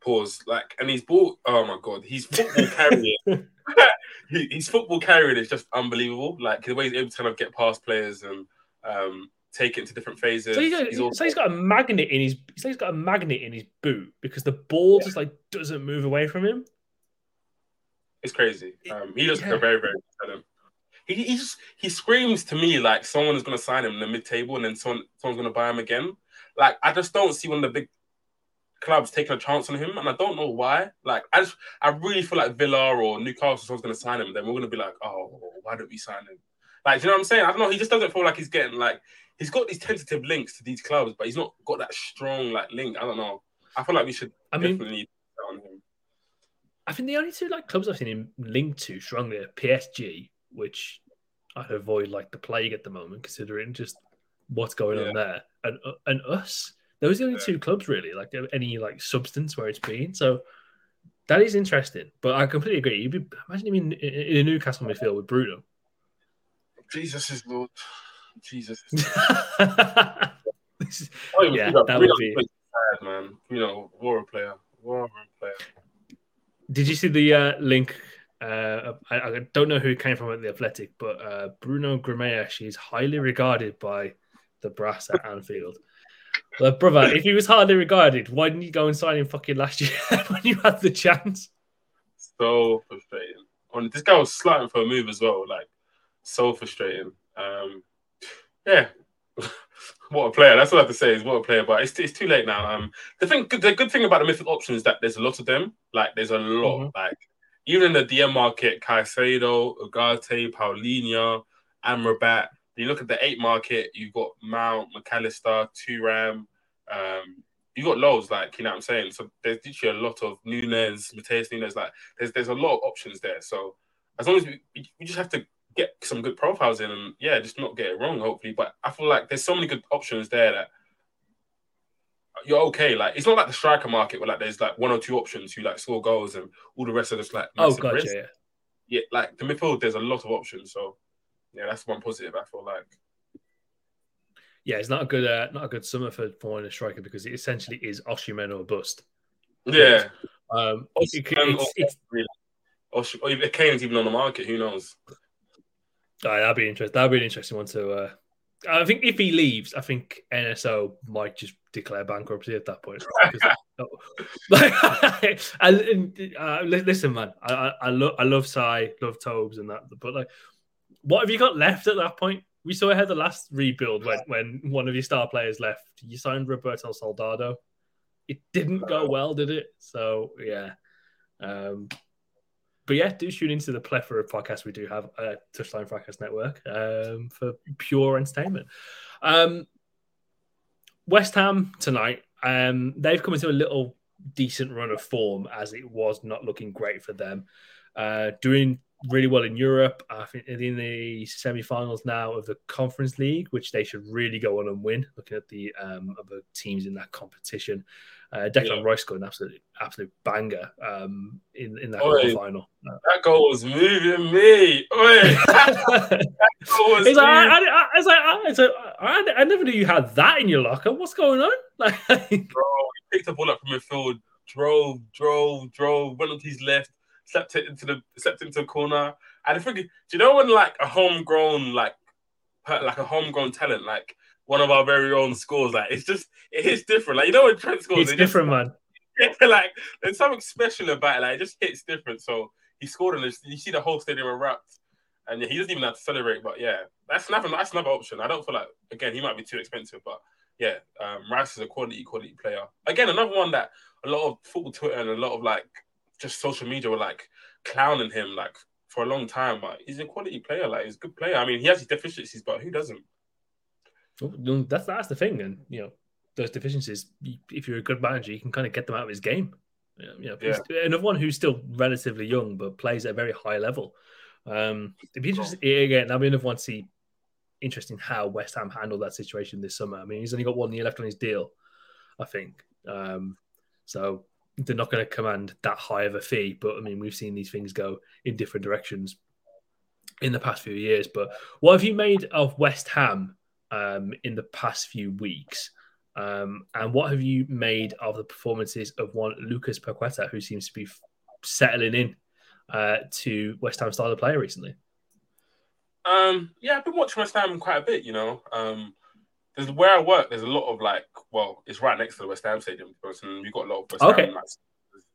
pause. Like, and he's ball. Oh my god, he's football carrying. he, his football carrying is just unbelievable. Like the way he's able to kind of get past players and um take it to different phases. So he's, got, He's so he's got a magnet in his. So he's got a magnet in his boot because the ball just like doesn't move away from him. It's crazy. Um, he looks Yeah. like a very, very talent. He, he just he screams to me like someone is going to sign him in the mid table and then someone someone's going to buy him again. Like I just don't see one of the big clubs taking a chance on him, and I don't know why. Like I just I really feel like Villa or Newcastle someone's going to sign him. Then we're going to be like, oh, why don't we sign him? Like, you know what I'm saying? I don't know. He just doesn't feel like he's getting like he's got these tentative links to these clubs, but he's not got that strong like link. I don't know. I feel like we should I mean, definitely bet on him. I think the only two like clubs I've seen him linked to strongly are PSG, which I'd avoid like the plague at the moment, considering just what's going Yeah. on there, and uh, and us. Those are the only two clubs really, like any like substance where it's been. So that is interesting. But I completely agree. You'd be imagine him in, in a Newcastle midfield with Bruno. Jesus is Lord. Jesus. Is Oh, Yeah, that would be- plays man. You know, war player, war player. Did you see the uh, link? Uh, I, I don't know who it came from at the Athletic, but uh, Bruno Guimarães is highly regarded by the brass at Anfield. Well, brother, if he was highly regarded, why didn't you go and sign him fucking last year when you had the chance? So frustrating. This guy was sliding for a move as well. Like so frustrating. Um, yeah. what a player. That's all I have to say is what a player. But it's, it's too late now. Um, the thing, the good thing about the midfield options is that there's a lot of them. Like there's a lot. Like even in the DM market, Caicedo, Ugarte, Palhinha, Amrabat. You look at the eight market, you've got Mount, McAllister, Thuram. Um, you've got loads, like you know what I'm saying. So there's literally a lot of Nunes, Matheus Nunes. Like there's there's a lot of options there. So as long as we, we just have to get some good profiles in, and yeah, just not get it wrong, hopefully. But I feel like there's so many good options there that you're okay. Like it's not like the striker market where like there's like one or two options who like score goals and all the rest are just like Oh, gotcha. Yeah. Yeah, like the midfield, there's a lot of options. So yeah, that's one positive. I feel like. yeah, it's not a good, uh, not a good summer for for a striker because it essentially is Osimhen or bust. Yeah. Um, it's, it's, really. or, or if Kane's even on the market, who knows? Aye, that'd be interesting. That'd be an interesting one to. Uh, I think if he leaves, I think NSO might just declare bankruptcy at that point. like, and, uh, listen, man, I, I, I love I love Sai, love Tobes and that, but like, what have you got left at that point? We saw it had the last rebuild when when one of your star players left. You signed Roberto Soldado. It didn't go well, did it? So yeah. Um, but yeah, do tune into the plethora of podcasts we do have uh, Touchline Fracas Network um, for pure entertainment. Um, West Ham tonight, um, they've come into a little decent run of form as it was not looking great for them. Uh, doing really well in Europe. I think in the semi-finals now of the Conference League, which they should really go on and win. Looking at the um, other teams in that competition, uh, Declan Yeah. Rice scored an absolute absolute banger um, in in that Oi. final. That goal was moving me. That goal was It's like, I, moving- I, I, it's like, I, it's like, I, I never knew you had that in your locker. What's going on? Like, bro. He picked the ball up from midfield, drove, drove, drove, went onto his left, slept it into the slept into the corner. And I think, do you know when like a homegrown like like a homegrown talent like one of our very own scores like it's just it hits different. Like you know when Trent scores, it's it just- different, man. like there's something special about it. Like it just hits different. So he scored and you see the whole stadium erupt. And yeah, he doesn't even have to celebrate, but yeah, that's another that's another option. I don't feel like again he might be too expensive, but yeah, um, Rice is a quality quality player. Again, another one that a lot of football Twitter and a lot of like just social media were like clowning him like for a long time, but he's a quality player. Like he's a good player. I mean, he has his deficiencies, but who doesn't? Well, that's that's the thing, and you know those deficiencies. If you're a good manager, you can kind of get them out of his game. You know, Yeah. another one who's still relatively young but plays at a very high level. Um, it'd be interesting again. That'll be another one to see. Interesting how West Ham handled that situation this summer. I mean, he's only got one year left on his deal, I think. Um, so they're not going to command that high of a fee. But I mean, we've seen these things go in different directions in the past few years. But what have you made of West Ham um, in the past few weeks? Um, and what have you made of the performances of one Lucas Paqueta, who seems to be f- settling in uh, to West Ham style of player recently? Um, yeah, I've been watching West Ham quite a bit. You know, um, there's where I work. There's a lot of like, well, it's right next to the West Ham stadium, and we've got a lot of West Okay. Ham. Like,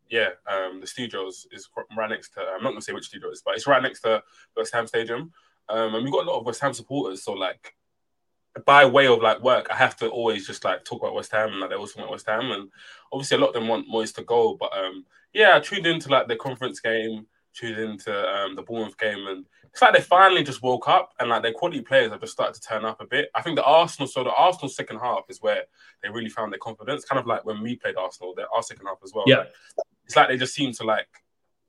yeah, um, the studios is right next to. I'm not gonna say which studio it is, but it's right next to West Ham Stadium, um, and we've got a lot of West Ham supporters. So like, by way of like work, I have to always just like talk about West Ham and like they also want West Ham, and obviously a lot of them want Moyes to go. But um, yeah, I tuned into like the conference game, tuned into um, the Bournemouth game, and it's like they finally just woke up and like their quality players have just started to turn up a bit. I think the Arsenal, so the Arsenal second half is where they really found their confidence. Kind of like when we played Arsenal, their our second half as well. Yeah. Like, it's like they just seem to like,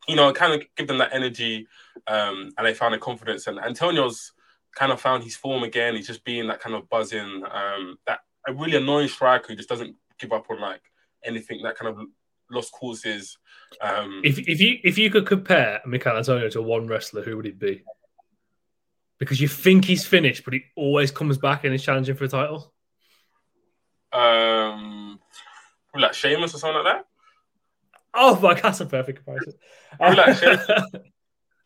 you know, kind of give them that energy, um, and they found their confidence. And Antonio's kind of found his form again. He's just being that kind of buzzing, um, that a really annoying striker who just doesn't give up on like anything. That kind of lost causes. Um, If, if you if you could compare Michail Antonio to one wrestler, who would it be? Because you think he's finished, but he always comes back and is challenging for a title. um, like Sheamus or something like that. Oh my, that's a perfect comparison. Like.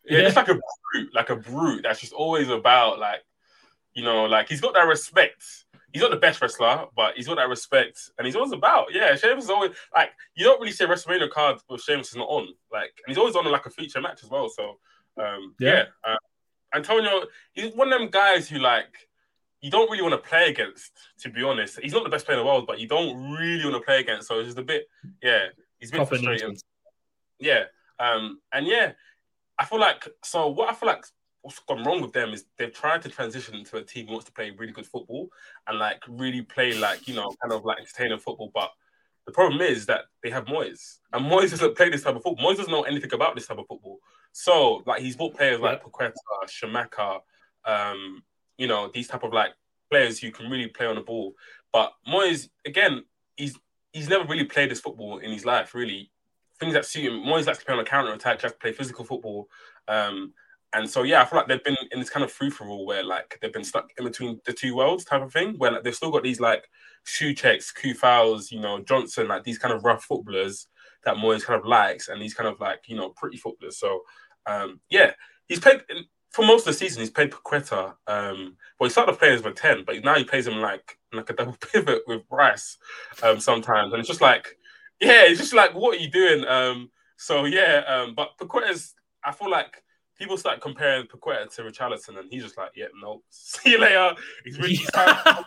Yeah, Yeah. just like a brute, like a brute that's just always about like, you know, like he's got that respect. He's not the best wrestler, but he's got that respect, and he's always about. Yeah, Sheamus is always like you don't really see a WrestleMania card with Sheamus is not on. Like, and he's always on like a feature match as well. So, um, yeah, Yeah. uh, Antonio, he's one of them guys who like you don't really want to play against. To be honest, he's not the best player in the world, but you don't really want to play against. So it's just a bit, yeah, he's been frustrating. Yeah. Um, and yeah, I feel like so what I feel like what's gone wrong with them is they've tried to transition into a team who wants to play really good football and like really play like, you know, kind of like entertaining football. But the problem is that they have Moyes. And Moyes doesn't play this type of football. Moyes doesn't know anything about this type of football. So like he's bought players like Paqueta, Scamacca, um, you know, these type of like players who can really play on the ball. But Moyes, again, he's he's never really played this football in his life, really things that suit him. Moyes likes to play on a counter attack, likes to play physical football. Um, and so yeah, I feel like they've been in this kind of free for all where like they've been stuck in between the two worlds type of thing, where like, they've still got these like Souceks, fouls, you know, Johnson, like these kind of rough footballers that Moyes kind of likes, and these kind of like you know pretty footballers. So um, yeah, he's played for most of the season. He's played Paqueta. Um, well, he started playing as a ten, but now he plays him like like a double pivot with Rice um, sometimes, and it's just like yeah, it's just like, what are you doing? Um, so yeah, um, but Paqueta's, I feel like people start comparing Paqueta to Richarlison, and he's just like, yeah, no, see you later. He's really, he's found,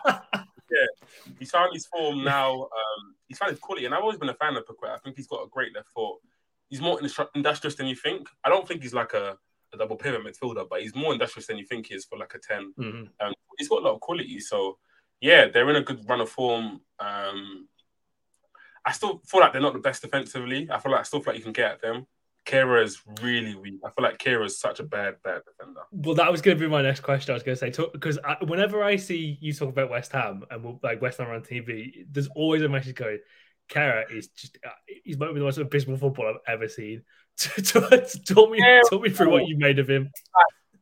he's found his form now. Um, he's found his quality, and I've always been a fan of Paqueta. I think he's got a great left foot. He's more industrious than you think. I don't think he's like a, a double pivot midfielder, but he's more industrious than you think he is for like a 10. Mhm. Um, he's got a lot of quality. So, yeah, they're in a good run of form. Um, I still feel like they're not the best defensively. I feel like I still feel like you can get at them. Kehrer is really weak. I feel like Kehrer is such a bad, bad defender. Well, that was going to be my next question. I was going to say because whenever I see you talk about West Ham and we'll, like West Ham on TV, there's always a message going. Kehrer is just uh, he's might be the most abysmal football I've ever seen. talk me, Yeah. talk me through what you made of him.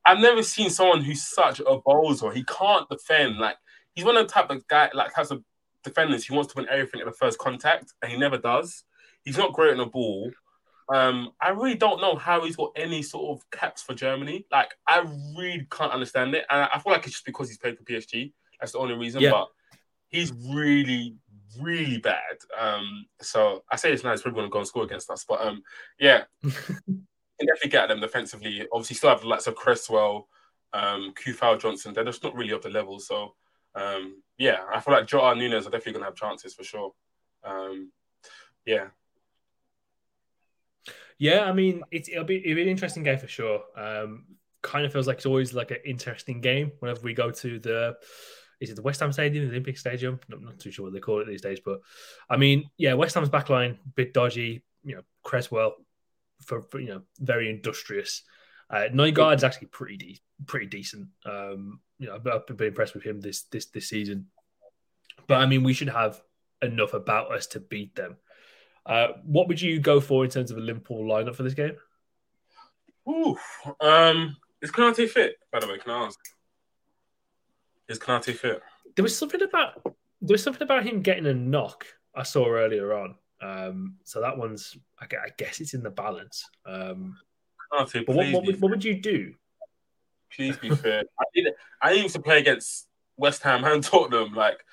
I've never seen someone who's such a bozo. He can't defend. Like he's one of the type of guy, like types of defenders. He wants to win everything at the first contact, and he never does. He's not great on the ball. Um, I really don't know how he's got any sort of caps for Germany. Like I really can't understand it, and I feel like it's just because he's played for PSG. That's the only reason. Yeah. But he's really, really bad. Um, so I say this now, he's probably going to go and score against us. But um, yeah, can definitely get at them defensively. Obviously, still have the likes of Cresswell, um, Coufal Johnson. They're just not really up the level. So, um, yeah, I feel like Jota Nunez are definitely going to have chances for sure. Um, yeah, Yeah, I mean, it's, it'll be it'll be an interesting game for sure. Um, kind of feels like it's always like an interesting game whenever we go to the is it the West Ham Stadium, the Olympic Stadium? I'm not too sure what they call it these days, but I mean, yeah, West Ham's backline bit dodgy. You know, Cresswell for, for you know very industrious. Uh, Nygaard's actually pretty de- pretty decent. Um, you know, I've, I've been impressed with him this this this season. But I mean, we should have enough about us to beat them. Uh, what would you go for in terms of a Liverpool lineup for this game? Ooh, um, is Konate fit? By the way, can I ask? Is Konate fit? There was something about there was something about him getting a knock I saw earlier on. Um, so that one's I gue- I guess it's in the balance. Um, Konate, but what, what, would, what would you do? Please be fair. I, did, I used to play against West Ham and Tottenham. Like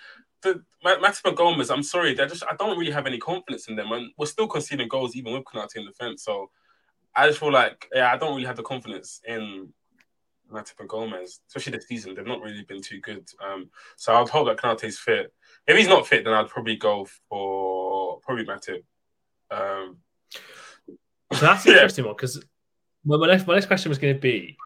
the Matip and Gomez, I'm sorry, they're just I don't really have any confidence in them, and we're still conceding goals even with Konate in defense. So I just feel like yeah, I don't really have the confidence in Matip and Gomez, especially this season. They've not really been too good. Um, so I'd hope that Konate's fit. If he's not fit, then I'd probably go for probably Matip. Um, So that's an Yeah. interesting one because my, my next my next question was going to be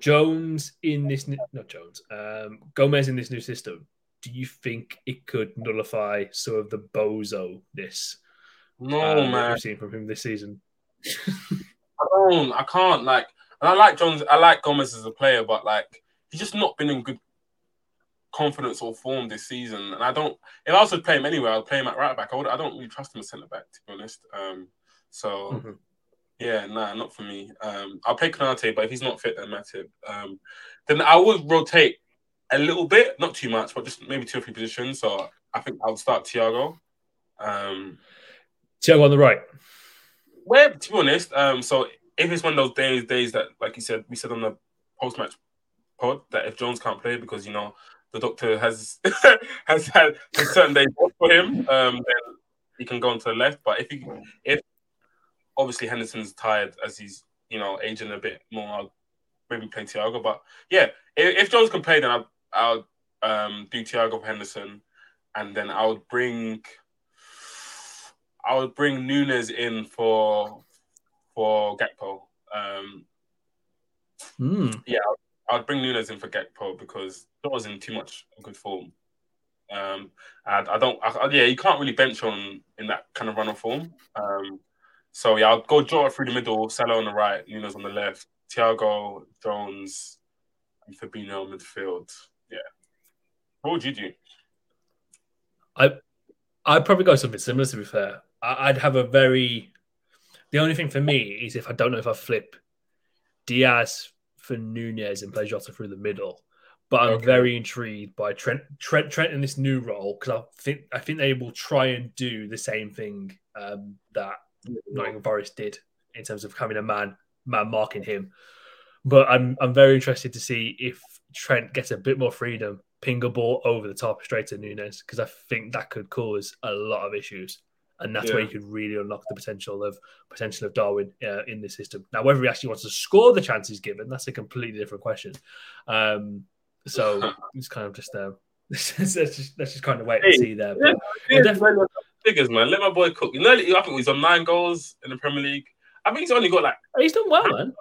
Jones in this new, not Jones um, Gomez in this new system. Do you think it could nullify some of the bozo this no uh, man, we've seen from him this season? I don't. I can't like. And I like Jones. I like Gomez as a player, but like he's just not been in good confidence or form this season. And I don't. If I was to play him anywhere, I'd play him at right back. I would. I don't really trust him as centre back, to be honest. Um. So Mhm. yeah, nah, not for me. Um. I'll play Konate, but if he's not fit, then Matip. Um. Then I would rotate a little bit, not too much, but just maybe two or three positions. So I think I'll start Thiago. Um. Thiago on the right. Well, to be honest, um, so if it's one of those days, days that, like you said, we said on the post match pod that if Jones can't play because you know the doctor has has had a certain days off for him, um, then he can go on to the left. But if he, if obviously Henderson's tired as he's you know aging a bit more, I'll maybe play Thiago. But yeah, if, if Jones can play, then I'll, I'll um, do Thiago Henderson, and then I would bring. I would bring Nunez in for for Gakpo. Um, Hmm. I'd bring Nunez in for Gakpo because that was in too much good form. Um, and I don't, I, I- yeah, you can't really bench on in that kind of run of form. Um, so yeah, I'll go Jota through the middle, Salah on the right, Nunez on the left, Thiago, Jones, and Fabinho midfield. Yeah. What would you do? I'd probably go something similar. To be fair, I- I'd have a very. The only thing for me is if I don't know if I flip Diaz for Nunez and play Jota through the middle. But I'm Okay. very intrigued by Trent, Trent, Trent in this new role because I think I think they will try and do the same thing um, that Nottingham Forest did in terms of having a man man marking him. But I'm I'm very interested to see if Trent gets a bit more freedom, ping a ball over the top straight to Nunez because I think that could cause a lot of issues, and that's where you could really unlock the potential of potential of Darwin uh, in this system. Now, whether he actually wants to score the chances given, that's a completely different question. Um, so it's kind of just uh, let's just let's just kind of wait and see there. But Yeah, definitely- figures, man. Let my boy cook. You know, I think he's on nine goals in the Premier League. I think he's only got like he's done well, man.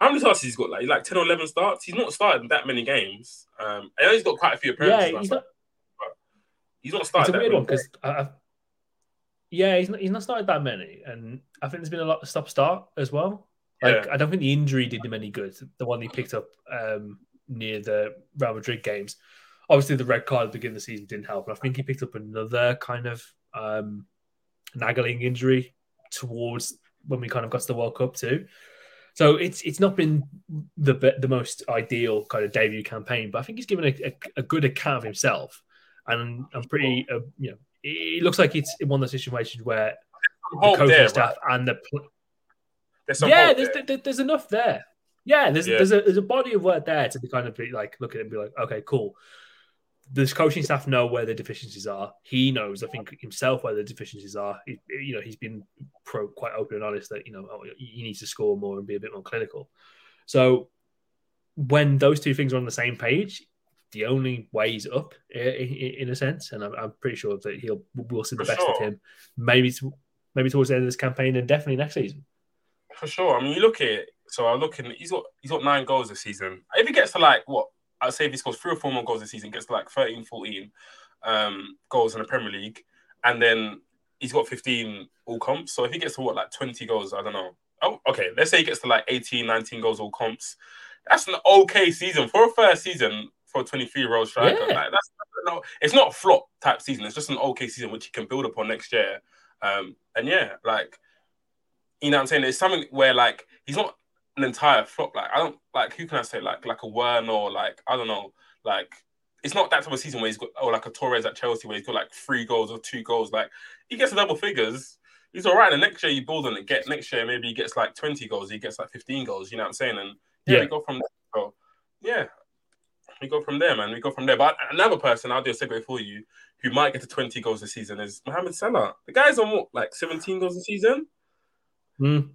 How many starts he's got? Like like ten or eleven starts. He's not started that many games. Um, I know he's got quite a few appearances. Yeah, he's not. he's not It's started a that weird many one because yeah, he's not, he's not started that many, and I think there's been a lot of stop start as well. Like Yeah. I don't think the injury did him any good. The one he picked up um, near the Real Madrid games. Obviously, the red card at the beginning of the season didn't help, and I think he picked up another kind of um, nagging injury towards when we kind of got to the World Cup too. So it's it's not been the the most ideal kind of debut campaign, but I think he's given a, a, a good account of himself, and I'm pretty uh, you know it looks like it's one of those situations where the coaching there, staff right? and the pl- There's yeah, there's there. there, there's enough there. Yeah, there's Yeah. there's a there's a body of work there to be kind of be like look at it and be like, okay, cool. This coaching staff know where the deficiencies are. He knows, I think, himself where the deficiencies are. He, you know, he's been pro, quite open and honest that you know oh, he needs to score more and be a bit more clinical. So when those two things are on the same page, the only way he's up i- i- in a sense, and I'm, I'm pretty sure that he'll we'll see the For best of him. Maybe to, maybe towards the end of this campaign and definitely next season. For sure. I mean, you look at it. So I'm looking. He's got he's got nine goals this season. If he gets to like what I'd say if he scores three or four more goals this season, gets like 13, 14 um, goals in the Premier League, and then he's got 15 all comps. So if he gets to what, like 20 goals, I don't know. Oh, okay. Let's say he gets to like 18, 19 goals all comps. That's an okay season for a first season for a 23 year old striker. Yeah. Like, that's no, it's not a flop type season. It's just an okay season which he can build upon next year. Um, and yeah, like you know what I'm saying? It's something where like he's not an entire flop. Like I don't like who can I say like like a Wern or like I don't know like it's not that type of season where he's got or like a Torres at Chelsea where he's got like three goals or two goals. Like he gets to double figures. He's all right. And next year you build on it. Get next year maybe he gets like 20 goals. He gets like 15 goals. You know what I'm saying? And yeah, Yeah. we go from there. So, yeah, we go from there, man. We go from there. But another person, I'll do a segue for you, who might get to 20 goals this season is Mohamed Salah. The guy's on what, like 17 goals a season Mm.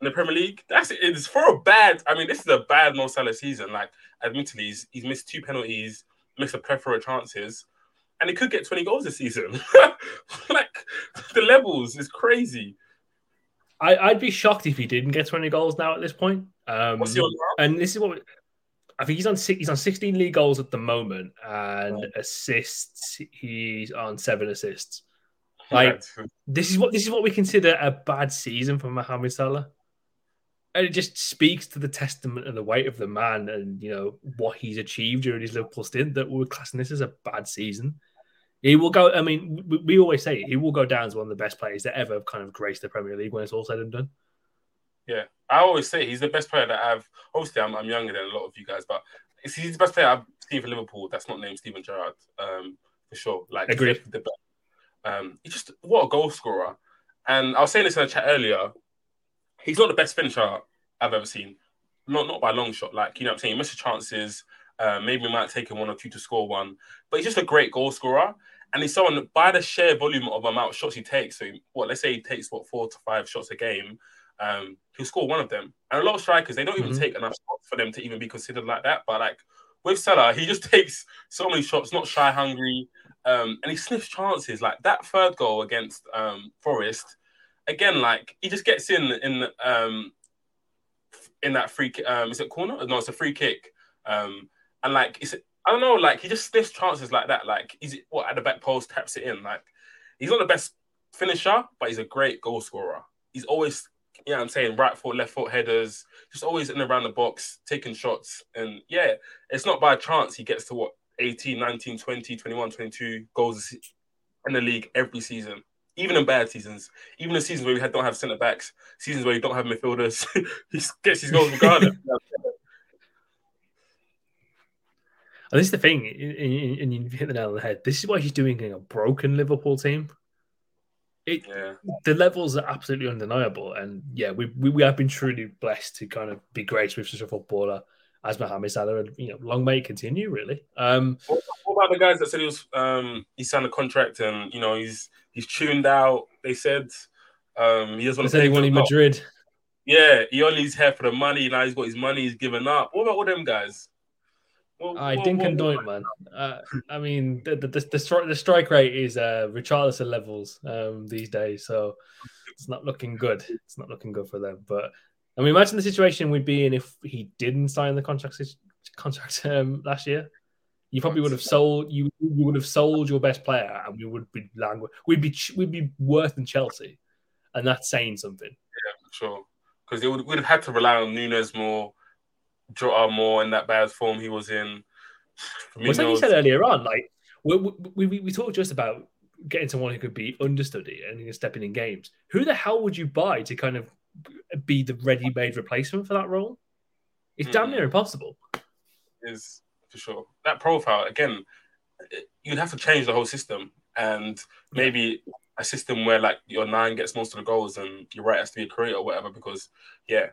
In the Premier League. That's it's for a bad. I mean, this is a bad Mo Salah season. Like, admittedly, he's, he's missed two penalties, missed a plethora of chances, and he could get 20 goals this season. like, the levels is crazy. I, I'd be shocked if he didn't get 20 goals now at this point. Um, What's now? and this is what we- I think he's on. He's on 16 league goals at the moment, and assists. He's on seven assists. Like this is what this is what we consider a bad season for Mohamed Salah. And it just speaks to the testament and the weight of the man and you know what he's achieved during his Liverpool stint that we're classing this as a bad season. He will go, I mean, we, we always say it, he will go down as one of the best players that ever kind of graced the Premier League when it's all said and done. Yeah, I always say he's the best player that I've. Obviously, I'm, I'm younger than a lot of you guys, but he's the best player I've seen for Liverpool. That's not named Steven Gerrard, um, for sure. Like, Agreed. the best. Um, he's just what a goal scorer. And I was saying this in a chat earlier. He's not the best finisher I've ever seen. Not not by long shot. Like you know, what I'm saying he misses chances. Uh, maybe he might take him one or two to score one, but he's just a great goal scorer. And he's someone that by the sheer volume of amount of shots he takes. So what? Let's say he takes what four to five shots a game um, he'll score one of them. And a lot of strikers, they don't even Mhm. take enough shots for them to even be considered like that. But like with Salah, he just takes so many shots, not shy hungry, um, and he sniffs chances. Like that third goal against um, Forest, again, like he just gets in in um, in that free. Um, is it corner? No, it's a free kick. Um, and like it's I don't know, like he just sniffs chances like that. Like he's what at the back post taps it in. Like he's not the best finisher, but he's a great goal scorer. He's always you know what I'm saying, right foot, left foot headers, just always in around the box, taking shots. And yeah, it's not by chance he gets to what 18, 19, 20, 21, 22 goals in the league every season. Even in bad seasons, even in seasons where we had, don't have centre backs, seasons where you don't have midfielders, he gets his goals regardless. And this is the thing, and- and you hit the nail on the head. This is what he's doing in a broken Liverpool team. It, yeah, the levels are absolutely undeniable, and yeah, we, we we have been truly blessed to kind of be graced with such a footballer as Mohamed Salah, and you know, long may it continue. Really, um, What, what about the guys that said he was um he signed a contract and you know he's he's tuned out? They said um he doesn't want to wanted for- Madrid. Yeah, he only is here for the money. Now he's got his money. He's given up. What about all them guys? What, I what- what- and doink, man. Uh, I mean, the the, the, the, stri- the strike rate is uh, Richarlison levels um, these days, so it's not looking good. It's not looking good for them. But I mean, imagine the situation we'd be in if he didn't sign the contract contract um, last year. You probably would have sold you you would have sold your best player, and we would be languid. We'd be we'd be worse than Chelsea, and that's saying something. Yeah, sure, because they would would have had to rely on Nunez more, Jota more in that bad form he was in. Well, like you said earlier on, like we, we, we, we talked just about getting someone who could be understudy and who can step in in games. Who the hell would you buy to kind of be the ready-made replacement for that role? It's damn Hmm. near impossible. is for sure that profile again. You'd have to change the whole system, and maybe a system where like your nine gets most of the goals and your right has to be a creator or whatever. Because yeah,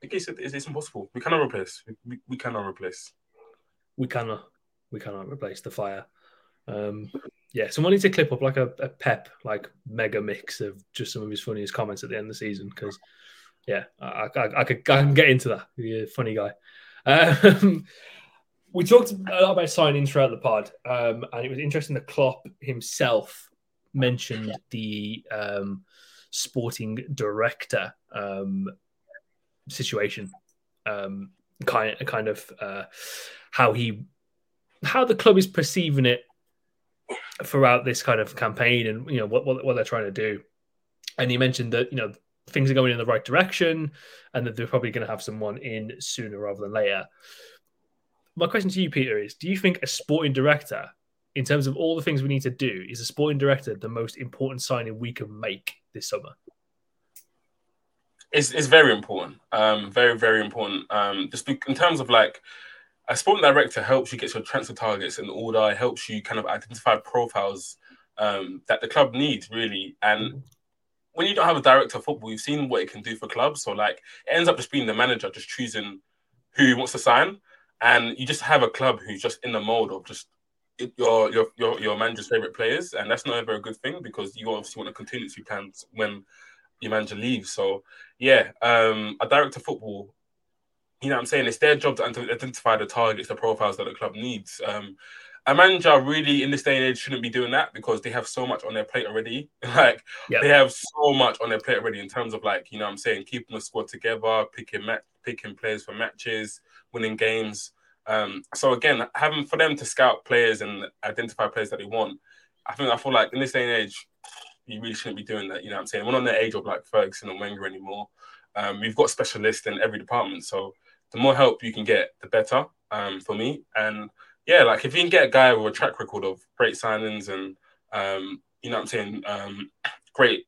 the case is it's impossible. We cannot replace. We, we, we cannot replace. We cannot, we cannot replace the fire. Um, yeah, someone needs to clip up like a, a pep, like mega mix of just some of his funniest comments at the end of the season. Because yeah, I, I, I, could, I can get into that. You're a funny guy. Um, we talked a lot about signings throughout the pod, um, and it was interesting that Klopp himself mentioned the um, sporting director um, situation, um, kind kind of uh, how he, how the club is perceiving it throughout this kind of campaign, and you know what what, what they're trying to do. And you mentioned that you know things are going in the right direction, and that they're probably going to have someone in sooner rather than later. My question to you, Peter, is: Do you think a sporting director, in terms of all the things we need to do, is a sporting director the most important signing we can make this summer? It's, it's very important. Um, very very important. Um, just in terms of like a sporting director helps you get your transfer targets in order. Helps you kind of identify profiles um, that the club needs really. And when you don't have a director of football, you've seen what it can do for clubs. So like it ends up just being the manager just choosing who he wants to sign, and you just have a club who's just in the mode of just your your your, your manager's favorite players, and that's not a very good thing because you obviously want a contingency plan when your manager leaves. So yeah, um, a director of football, you know what I'm saying? It's their job to identify the targets, the profiles that the club needs. Um, a manager really in this day and age shouldn't be doing that because they have so much on their plate already. like yep. they have so much on their plate already in terms of like, you know what I'm saying, keeping the squad together, picking match picking players for matches, winning games. Um, so again, having for them to scout players and identify players that they want, I think I feel like in this day and age, you really shouldn't be doing that. You know what I'm saying? We're not in the age of like Ferguson and Wenger anymore. Um, we've got specialists in every department. So the more help you can get, the better um, for me. And yeah, like if you can get a guy with a track record of great signings and um, you know what I'm saying, um, great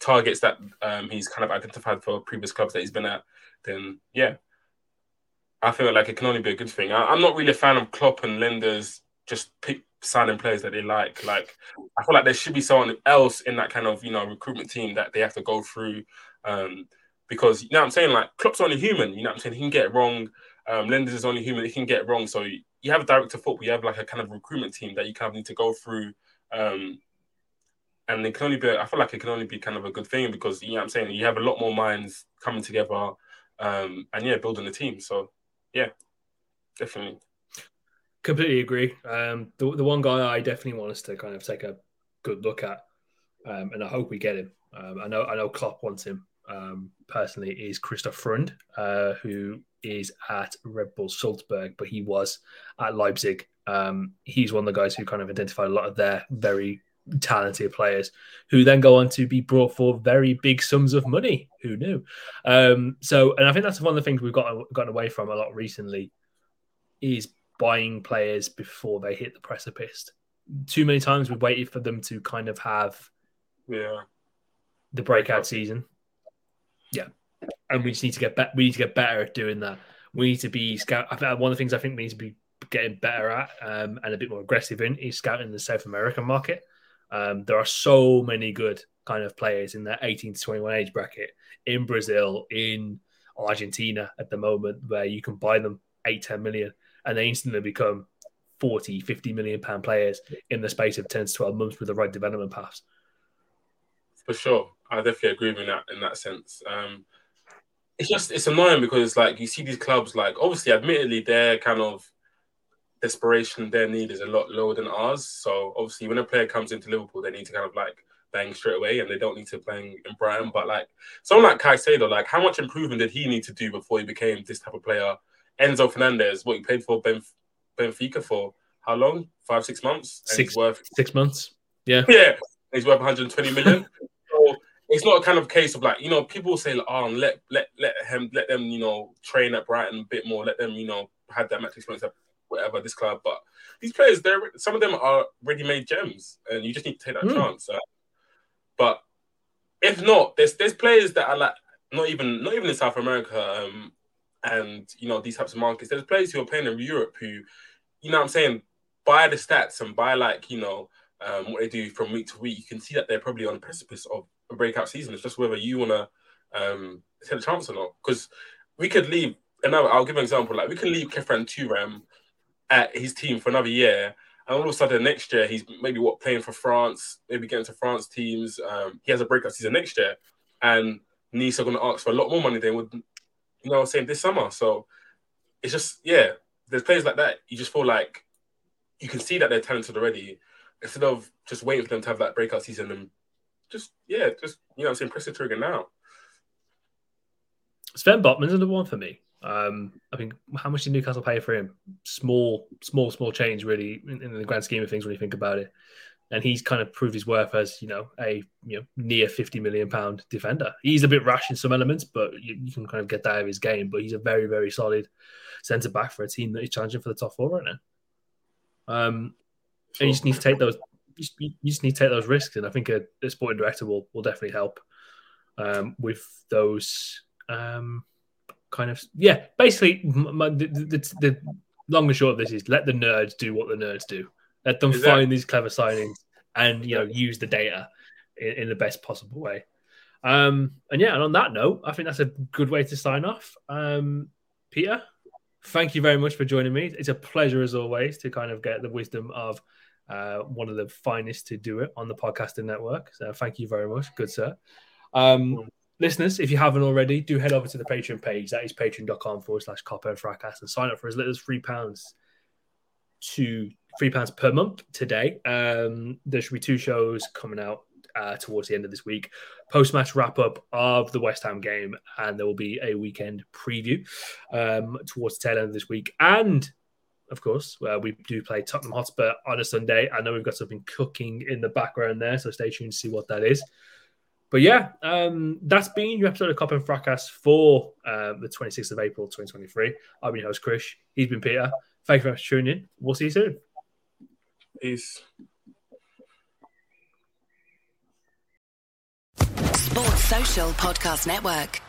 targets that um, he's kind of identified for previous clubs that he's been at, then yeah, I feel like it can only be a good thing. I, am not really a fan of Klopp and Lijnders just pick signing players that they like. Like I feel like there should be someone else in that kind of you know recruitment team that they have to go through. Um, because you know what I'm saying, like Klopp's only human. You know what I'm saying? He can get wrong. Um, Lijnders is only human. He can get wrong. So you have a director of football, you have like a kind of recruitment team that you kind of need to go through. Um, and it can only be, I feel like it can only be kind of a good thing because, you know what I'm saying, you have a lot more minds coming together um, and, yeah, building a team. So, yeah, definitely. Completely agree. Um, the, the one guy I definitely want us to kind of take a good look at, um, and I hope we get him. Um, I know I know Klopp wants him um, personally is Christoph Freund, uh, who is at Red Bull Salzburg, but he was at Leipzig. Um, he's one of the guys who kind of identified a lot of their very talented players who then go on to be brought for very big sums of money. Who knew? Um, so, and I think that's one of the things we've got gotten away from a lot recently is buying players before they hit the precipice. Too many times we've waited for them to kind of have yeah the breakout season. Yeah, and we just need to get better. We need to get better at doing that. We need to be scout. One of the things I think we need to be getting better at um, and a bit more aggressive in is scouting the South American market. Um, there are so many good kind of players in that 18 to 21 age bracket in Brazil, in Argentina at the moment, where you can buy them 8, 10 million and they instantly become 40, 50 million pound players in the space of 10 to 12 months with the right development paths. For sure. I definitely agree with that in that sense. Um, it's just it's annoying because like you see these clubs like obviously admittedly their kind of desperation their need is a lot lower than ours. So obviously when a player comes into liverpool they need to kind of like bang straight away and they don't need to bang in brighton. But like someone like Caicedo like how much improvement did he need to do before he became this type of player? Enzo fernandez what he played for ben, benfica for how long? Five six months? And six worth six months. Yeah. Yeah he's worth 120 million it's not a kind of case of like you know people say like, oh let let let him let them you know train at Brighton a bit more let them you know have that match experience at whatever this club. But these players they're some of them are ready made gems and you just need to take that mm. chance uh, but if not there's there's players that are like not even not even in South America um, and you know these types of markets. There's players who are playing in Europe who you know what I'm saying by the stats and by like you know um, what they do from week to week you can see that they're probably on the precipice of a breakout season. It's just whether you want to um, take a chance or not. Because we could leave, and I'll, give an example. Like we can leave Khéphren Thuram at his team for another year, and all of a sudden next year he's maybe what playing for France, maybe getting to France teams. Um, he has a breakout season next year, and Nice are going to ask for a lot more money than would, you know, saying this summer. So it's just yeah, there's players like that. You just feel like you can see that they're talented already, instead of just waiting for them to have that breakout season and just yeah, just you know, I'm press the trigger now. Sven Botman's another one for me. Um, I think how much did Newcastle pay for him? Small, small, small change, really, in, in the grand scheme of things when you think about it. And he's kind of proved his worth as you know a you know near fifty million pound defender. He's a bit rash in some elements, but you, you can kind of get that out of his game. But he's a very, very solid centre back for a team that is challenging for the top four right now. Um, and you just need to take those. You just, you just need to take those risks, and I think a, a sporting director will will definitely help um, with those. Um, kind of yeah. Basically, my, the, the, the, long and short of this is let the nerds do what the nerds do. Let them find these clever signings and you know use the data in, in the best possible way. Um, and yeah, and on that note, I think that's a good way to sign off. Um, Peter, thank you very much for joining me. It's a pleasure as always to kind of get the wisdom of uh, one of the finest to do it on the podcasting network. So thank you very much, good sir. Um, listeners, if you haven't already, do head over to the Patreon page. That is patreon.com forward slash Kop End Fracas and sign up for as little as three pounds to three pounds per month today. Um, there should be two shows coming out uh, towards the end of this week. Post match wrap up of the West Ham game, and there will be a weekend preview um, towards the tail end of this week. And of course, uh, we do play Tottenham Hotspur on a Sunday. I know we've got something cooking in the background there, so stay tuned to see what that is. But yeah, um, that's been your episode of Kop End Fracas for uh, the 26th of April, 2023. I'm your host, Krish. He's been Peter. Thank you very much for tuning in. We'll see you soon. Peace. Sports Social Podcast Network.